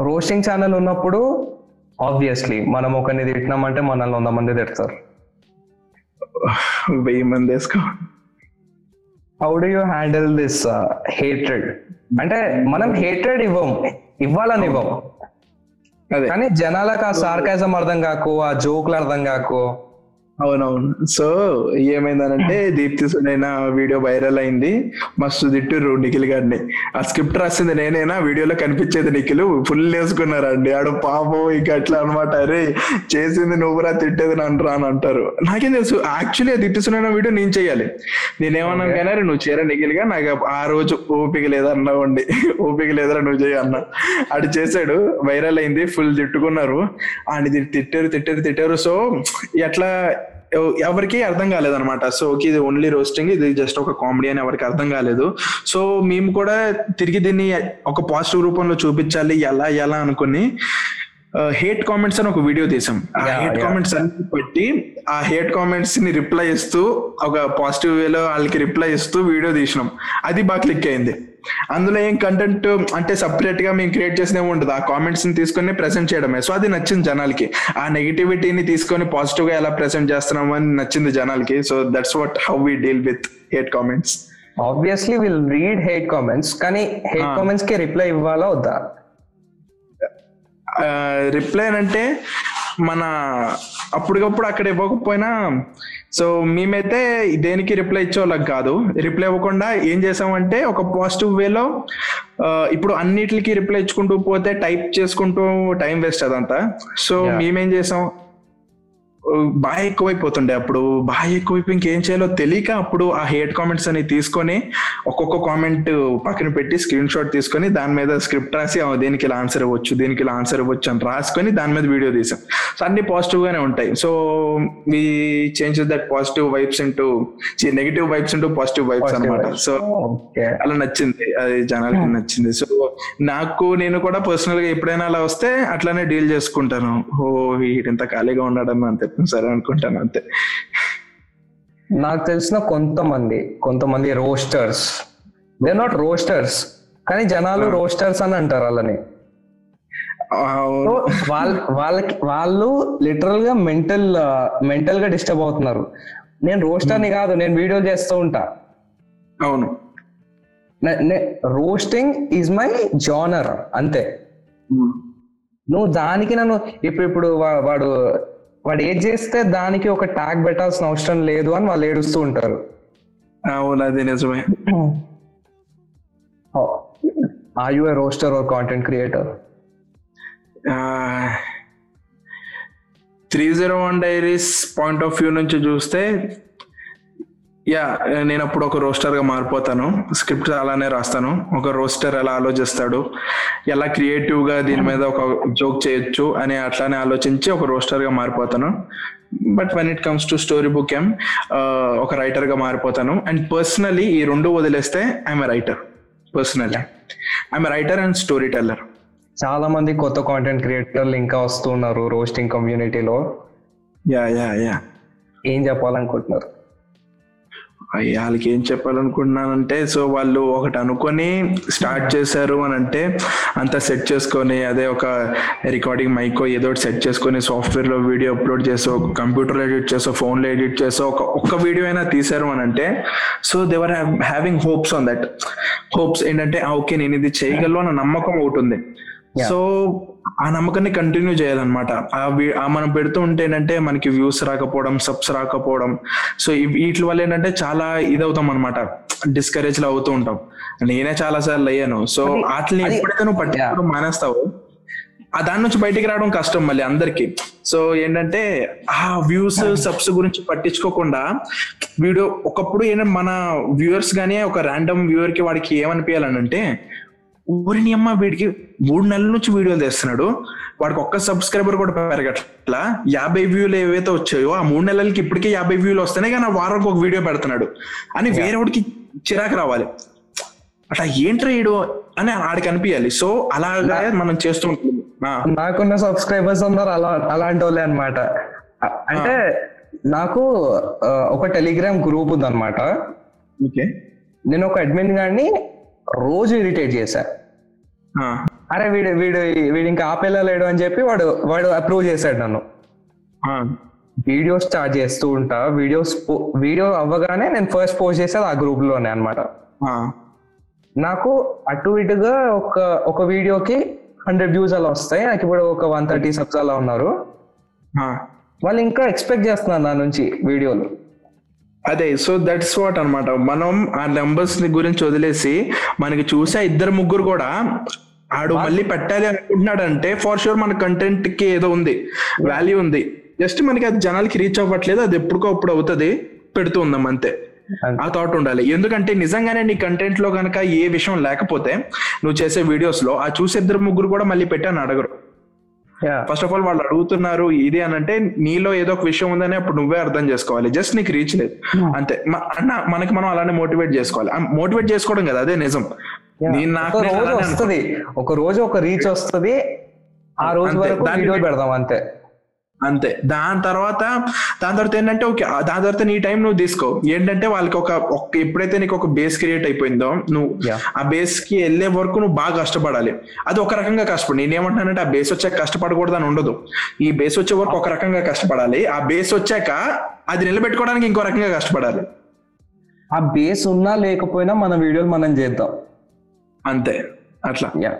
రోస్టింగ్ ఛానల్ ఉన్నప్పుడు ఆబ్వియస్లీ మనం ఒకరిని తిట్టినామంటే మనల్ని వంద మంది తిడతారు. వెయ్యి మంది వేసుకో. How do you handle this hatred అంటే మనం హేట్రెడ్ ఇవ్వం. ఇవ్వాలని ఇవ్వం. అదే. కానీ జనాలకు ఆ సార్కాజం అర్థం కాకు ఆ జోకులు అర్థం కాకు. అవునవును. సో ఏమైందనంటే దీప్తి సునైనా వీడియో వైరల్ అయింది. మస్తు తిట్టిర్రు నిఖిల్ గారిని. ఆ స్క్రిప్ట్ రాసింది నేనేనా? వీడియోలో కనిపించేది నిఖిల్. ఫుల్ వేసుకున్నారండి ఆడు పాపం ఇక అట్లా అనమాట అరే చేసింది నువ్వురా తిట్టేది నన్ను రా అని అంటారు. నాకేం తెలుసు యాక్చువల్లీ దిప్తి సునైనా వీడియో నేను చేయాలి. నేనేమన్నాను కానీ "అరే, నువ్వు చేర నిఖిల్గా? నాకు ఆ రోజు ఓపిక లేదన్నా ఉండి ఓపిక లేదరా నువ్వు చేయ అన్నా. ఆడు చేశాడు వైరల్ అయింది ఫుల్ తిట్టుకున్నారు. ఆయన తిట్టారు తిట్టారు తిట్టారు. సో ఎట్లా ఎవరికి అర్థం కాలేదన్నమాట. సో ఓకే ఇది ఓన్లీ రోస్టింగ్ ఇది జస్ట్ ఒక కామెడీ అని ఎవరికి అర్థం కాలేదు. సో మేము కూడా తిరిగి దీన్ని ఒక పాజిటివ్ రూపంలో చూపించాలి ఎలా ఎలా అనుకుని హేట్ కామెంట్స్ అని ఒక వీడియో తీసాం. ఆ హేట్. కామెంట్స్ అన్ని పెట్టి ఆ హేట్ కామెంట్స్ని రిప్లై ఇస్తూ ఒక పాజిటివ్ వేలో వాళ్ళకి రిప్లై ఇస్తూ వీడియో తీసినాం. అది బాగా క్లిక్ అయింది. అందులో ఏం కంటెంట్ అంటే సపరేట్గా మేము క్రియేట్ చేసిన ఉండదు. ఆ కామెంట్స్ని తీసుకొని ప్రెసెంట్ చేయడమే. సో అది నచ్చింది జనాలకి. ఆ నెగిటివిటీని తీసుకొని పాజిటివ్గా ఎలా ప్రెసెంట్ చేస్తున్నాం అని నచ్చింది జనాలకి. So that's what how we deal with hate comments obviously will read hate comments కానీ హేట్ Ah. కామెంట్స్కి రిప్లై ఇవ్వాలా వద్దా? రిప్లై అంటే మన అప్పటికప్పుడు అక్కడ ఇవ్వకపోయినా సో మేమైతే దేనికి రిప్లై ఇచ్చేవాళ్ళకి కాదు. రిప్లై ఇవ్వకుండా ఏం చేసామంటే ఒక పాజిటివ్ వేలో ఇప్పుడు అన్నిటికి రిప్లై ఇచ్చుకుంటూ పోతే టైప్ చేసుకుంటూ టైం వేస్ట్ అదంతా. సో. మేమేం చేసాం? బాగా ఎక్కువైపోతుండే అప్పుడు. బాగా ఎక్కువైపోయి ఇంకేం చేయాలో తెలియక అప్పుడు ఆ హేట్ కామెంట్స్ అని తీసుకొని ఒక్కొక్క కామెంట్ పక్కన పెట్టి స్క్రీన్ షాట్ తీసుకొని దాని మీద స్క్రిప్ట్ రాసి "ఆ, దీనికి ఇలా ఆన్సర్ ఇవ్వచ్చు దీనికి ఇలా ఆన్సర్ ఇవ్వచ్చు అని రాసుకొని దాని మీద వీడియో తీసాం. సో అన్ని పాజిటివ్ గానే ఉంటాయి. So me change that positive vibes into negative vibes into positive vibes అనమాట సో అలా నచ్చింది. అది జనాలకి నచ్చింది. సో నాకు నేను కూడా పర్సనల్గా ఎప్పుడైనా అలా వస్తే అట్లానే డీల్ చేసుకుంటాను. ఓ వీడింత ఖాళీగా ఉన్నాడని అంతే. సరే అనుకుంటాను అంతే. నాకు తెలిసిన కొంతమంది కొంతమంది రోస్టర్స్. దే నాట్ రోస్టర్స్ కానీ జనాలు రోస్టర్స్ అని అంటారు వాళ్ళని. వాళ్ళ వాళ్ళకి వాళ్ళు లిటరల్గా మెంటల్ మెంటల్గా డిస్టర్బ్ అవుతున్నారు. నేను రోస్టర్ని కాదు నేను వీడియోలు చేస్తూ ఉంటా. అవును. రోస్టింగ్ ఈజ్ మై జానర్ అంతే. నువ్వు దానికి నన్ను ఇప్పుడు ఇప్పుడు వాడు వాడు ఏది చేస్తే దానికి ఒక ట్యాగ్ పెట్టాల్సిన అవసరం లేదు అని వాళ్ళు ఏడుస్తూ ఉంటారు. అవును అది నిజమే. Are you roaster or content creator three zero one diaries point of view నుంచి చూస్తే యా నేను అప్పుడు ఒక రోస్టర్గా మారిపోతాను. స్క్రిప్ట్ అలానే రాస్తాను. ఒక రోస్టర్ ఎలా ఆలోచిస్తాడు ఎలా క్రియేటివ్గా దీని మీద ఒక జోక్ చేయొచ్చు అని అట్లానే ఆలోచించి ఒక రోస్టర్గా మారిపోతాను. But when it comes to story book ఏం ఒక రైటర్గా మారిపోతాను. అండ్ పర్సనలీ ఈ రెండు వదిలేస్తే I'm writer. Personally. I'm writer and storyteller. చాలా మంది కొత్త కాంటెంట్ క్రియేటర్లు ఇంకా వస్తున్నారు రోస్టింగ్ కమ్యూనిటీలో యా యా యా. ఏం చెప్పాలనుకుంటున్నారు? వాళ్ళకి ఏం చెప్పాలనుకుంటున్నానంటే సో వాళ్ళు ఒకటి అనుకొని స్టార్ట్ చేశారు అని అంటే అంతా సెట్ చేసుకొని అదే ఒక రికార్డింగ్ మైక్ ఏదో ఒకటి సెట్ చేసుకొని సాఫ్ట్వేర్లో వీడియో అప్లోడ్ చేసో కంప్యూటర్లో ఎడిట్ చేసో ఫోన్లో ఎడిట్ చేసో ఒక ఒక్క వీడియో అయినా తీశారు అని అంటే so they were having hopes on that hopes ఏంటంటే ఓకే నేను ఇది చేయగలను అన్న నమ్మకం ఒకటి ఉంది. సో ఆ నమ్మకాన్ని కంటిన్యూ చేయాలన్నమాట. ఆ మనం పెడుతూ ఉంటే ఏంటంటే మనకి వ్యూస్ రాకపోవడం సబ్స్ రాకపోవడం. సో వీటి వల్ల ఏంటంటే చాలా ఇదవుతాం అనమాట డిస్కరేజ్లో అవుతూ ఉంటాం. నేనే చాలా సార్లు అయ్యాను. సో వాటిని ఎప్పుడైతే నువ్వు పట్టుకోవడం మానేస్తావో. ఆ దాని నుంచి బయటికి రావడం కష్టం మళ్ళీ అందరికి. సో ఏంటంటే ఆ వ్యూస్ సబ్స్ గురించి పట్టించుకోకుండా వీడియో ఒకప్పుడు ఏంటంటే మన వ్యూవర్స్ గానీ ఒక ర్యాండమ్ వ్యూవర్కి వాడికి ఏమనిపించాలని అంటే ఊరిని అమ్మ వీడికి మూడు నెలల నుంచి వీడియోలు తెస్తున్నాడు. వాడికి ఒక్క సబ్స్క్రైబర్ కూడా పెరగట్లా. యాభై వ్యూలు ఏవైతే వచ్చాయో ఆ మూడు నెలలకి ఇప్పటికే యాభై వ్యూలు వస్తున్నాయి. కానీ వారానికి ఒక వీడియో పెడుతున్నాడు. అని వేరే వాడికి చిరాకు రావాలి. అట్లా ఏంట్రా ఈడు అని ఆడికి అనిపించాలి సో అలాగా మనం చేస్తూ నాకున్న సబ్స్క్రైబర్స్ అందరు అలా అలాంటి వాళ్ళే అనమాట అంటే నాకు ఒక టెలిగ్రామ్ గ్రూప్ ఉందన్నమాట. ఓకే. నేను ఒక అడ్మిన్ గాడిని రోజు ఇరిటేట్ చేశా అరే వీడు వీడు వీడు ఇంకా ఆపేలా లేడు అని చెప్పి వాడు వాడు అప్రూవ్ చేశాడు నన్ను. వీడియో స్టార్ట్ చేస్తూ ఉంటా వీడియోస్ వీడియో అవ్వగానే నేను ఫస్ట్ పోస్ట్ చేసేది ఆ గ్రూప్లోనే అనమాట నాకు అటు ఇటుగా ఒక ఒక వీడియోకి హండ్రెడ్ వ్యూస్ అలా వస్తాయి. నాకు ఇప్పుడు ఒక వన్ థర్టీ సబ్స్ అలా ఉన్నారు. వాళ్ళు ఇంకా ఎక్స్పెక్ట్ చేస్తున్నారు నా నుంచి వీడియోలు. అదే సో దట్స్ వాట్ అన్నమాట. మనం ఆ నెంబర్స్ గురించి వదిలేసి మనకి చూసే ఇద్దరు ముగ్గురు కూడా ఆడు మళ్ళీ పెట్టాలి అనుకుంటున్నాడు అంటే ఫర్ షూర్ మన కంటెంట్కి ఏదో ఉంది వాల్యూ ఉంది. జస్ట్ మనకి అది జనాలకి రీచ్ అవ్వట్లేదు అది ఎప్పుడుకో అప్పుడు అవుతుంది పెడుతూ ఉందాం అంతే. ఆ థాట్ ఉండాలి. ఎందుకంటే నిజంగానే నీ కంటెంట్లో కనుక ఏ విషయం లేకపోతే నువ్వు చేసే వీడియోస్లో ఆ చూసే ఇద్దరు ముగ్గురు కూడా మళ్ళీ పెట్టాను అడగరు. ఫస్ట్ ఆఫ్ ఆల్ వాళ్ళు అడుగుతున్నారు ఇది అని అంటే నీలో ఏదో ఒక విషయం ఉందని అప్పుడు నువ్వే అర్థం చేసుకోవాలి. జస్ట్ నీకు రీచ్ లేదు. అంతే. అన్న మనకి మనం అలానే మోటివేట్ చేసుకోవాలి. మోటివేట్ చేసుకోవడం కదా అదే నిజం. నాకు రోజు వస్తుంది. ఒక రోజు ఒక రీచ్ వస్తుంది. ఆ రోజు. వరకు పెడదాం అంతే. అంతే. దాని తర్వాత దాని తర్వాత ఏంటంటే ఓకే దాని తర్వాత నీ టైం నువ్వు తీసుకో. ఏంటంటే వాళ్ళకి ఒక ఎప్పుడైతే నీకు ఒక బేస్ క్రియేట్ అయిపోయిందో నువ్వు. ఆ బేస్కి వెళ్ళే వరకు నువ్వు బాగా కష్టపడాలి. అది ఒక రకంగా కష్టపడి. నేనేమంటానంటే ఆ బేస్ వచ్చాక కష్టపడకూడదు అని ఉండదు. ఈ బేస్ వచ్చే వరకు ఒక రకంగా కష్టపడాలి. ఆ బేస్ వచ్చాక అది నిలబెట్టుకోవడానికి ఇంకో రకంగా కష్టపడాలి. ఆ బేస్ ఉన్నా లేకపోయినా మన వీడియోలు మనం చేద్దాం. అంతే. అట్లా. యా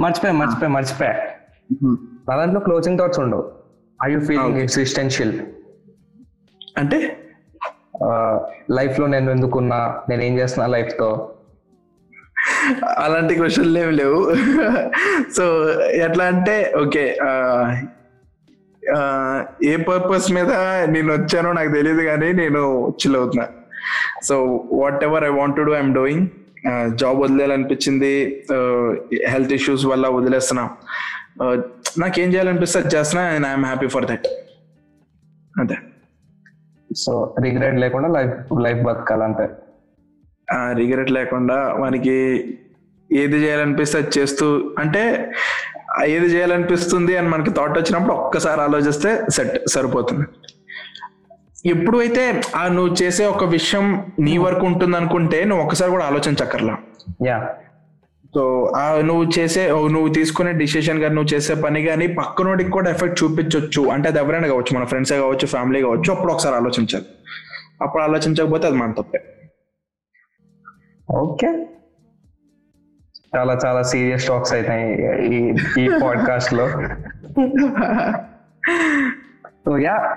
మర్చిపోయా మర్చిపోయా మర్చిపోయా. నా దాంట్లో క్లోజింగ్ థాట్స్ ఉండవు. I you feeling Okay. Existential అంటే? లైఫ్లో నేను ఎందుకున్నా? నేను ఏం చేస్తున్నా లైఫ్తో? అలాంటి క్వశ్చన్లు ఏమి లేవు. సో ఎట్లా అంటే ఓకే ఏ పర్పస్ మీద నేను వచ్చానో నాకు తెలియదు కానీ నేను చిల్ అవుతున్నా. So whatever I want do I'm doing job వదిలేయాలనిపించింది. Health issues వల్ల వదిలేస్తున్నా. నాకేం చేయాలనిపిస్తే అది చేస్తున్నా and I'm happy for that. అంతే. సో రిగ్రెట్ లేకుండా లైఫ్ లైఫ్ బతకాలంతే రిగ్రెట్ లేకుండా మనకి ఏది చేయాలనిపిస్తే అది చేస్తూ అంటే ఏది చేయాలనిపిస్తుంది అని మనకి థాట్ వచ్చినప్పుడు ఒక్కసారి ఆలోచిస్తే సెట్ సరిపోతుంది. ఎప్పుడు అయితే ఆ నువ్వు చేసే ఒక విషయం నీ వరకు ఉంటుంది అనుకుంటే నువ్వు ఒక్కసారి కూడా ఆలోచించక్కర్లా. యా సో ఆ నువ్వు చేసే నువ్వు తీసుకునే డిసిషన్ కానీ నువ్వు చేసే పని కానీ పక్కనోడికి కూడా ఎఫెక్ట్ చూపించవచ్చు అంటే అది ఎవరైనా కావచ్చు మన ఫ్రెండ్సే కావచ్చు ఫ్యామిలీ కావచ్చు అప్పుడు ఒకసారి ఆలోచించాలి. అప్పుడు ఆలోచించకపోతే అది మన తప్పే. ఓకే. చాలా చాలా సీరియస్ టాక్స్ అవుతాయి ఈ ఈ పాడ్కాస్ట్లో. సో యా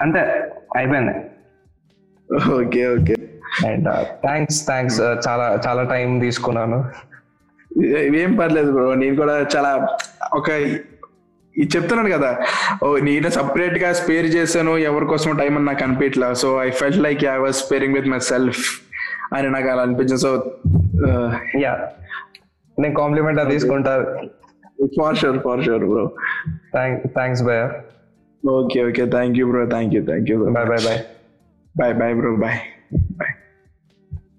అంతే అయిపోయింది. Okay okay. And thanks thanks చాలా చాలా టైం తీసుకున్నాను. ఏం పర్లేదు బ్రో నేను కూడా చాలా ఒక ఇది చెప్తున్నాను కదా ఓ నేను సపరేట్గా స్పేర్ చేశాను ఎవరి కోసం టైం అని నాకు అనిపించట్లా so I felt like I was sparing with myself అని నాకు అలా అనిపించింది. సో యా నేను కాంప్లిమెంట్ అది తీసుకుంటా. For sure for sure bro thanks భయ okay okay thank you bro thank you thank you bye bye bye bye bye bro bye bye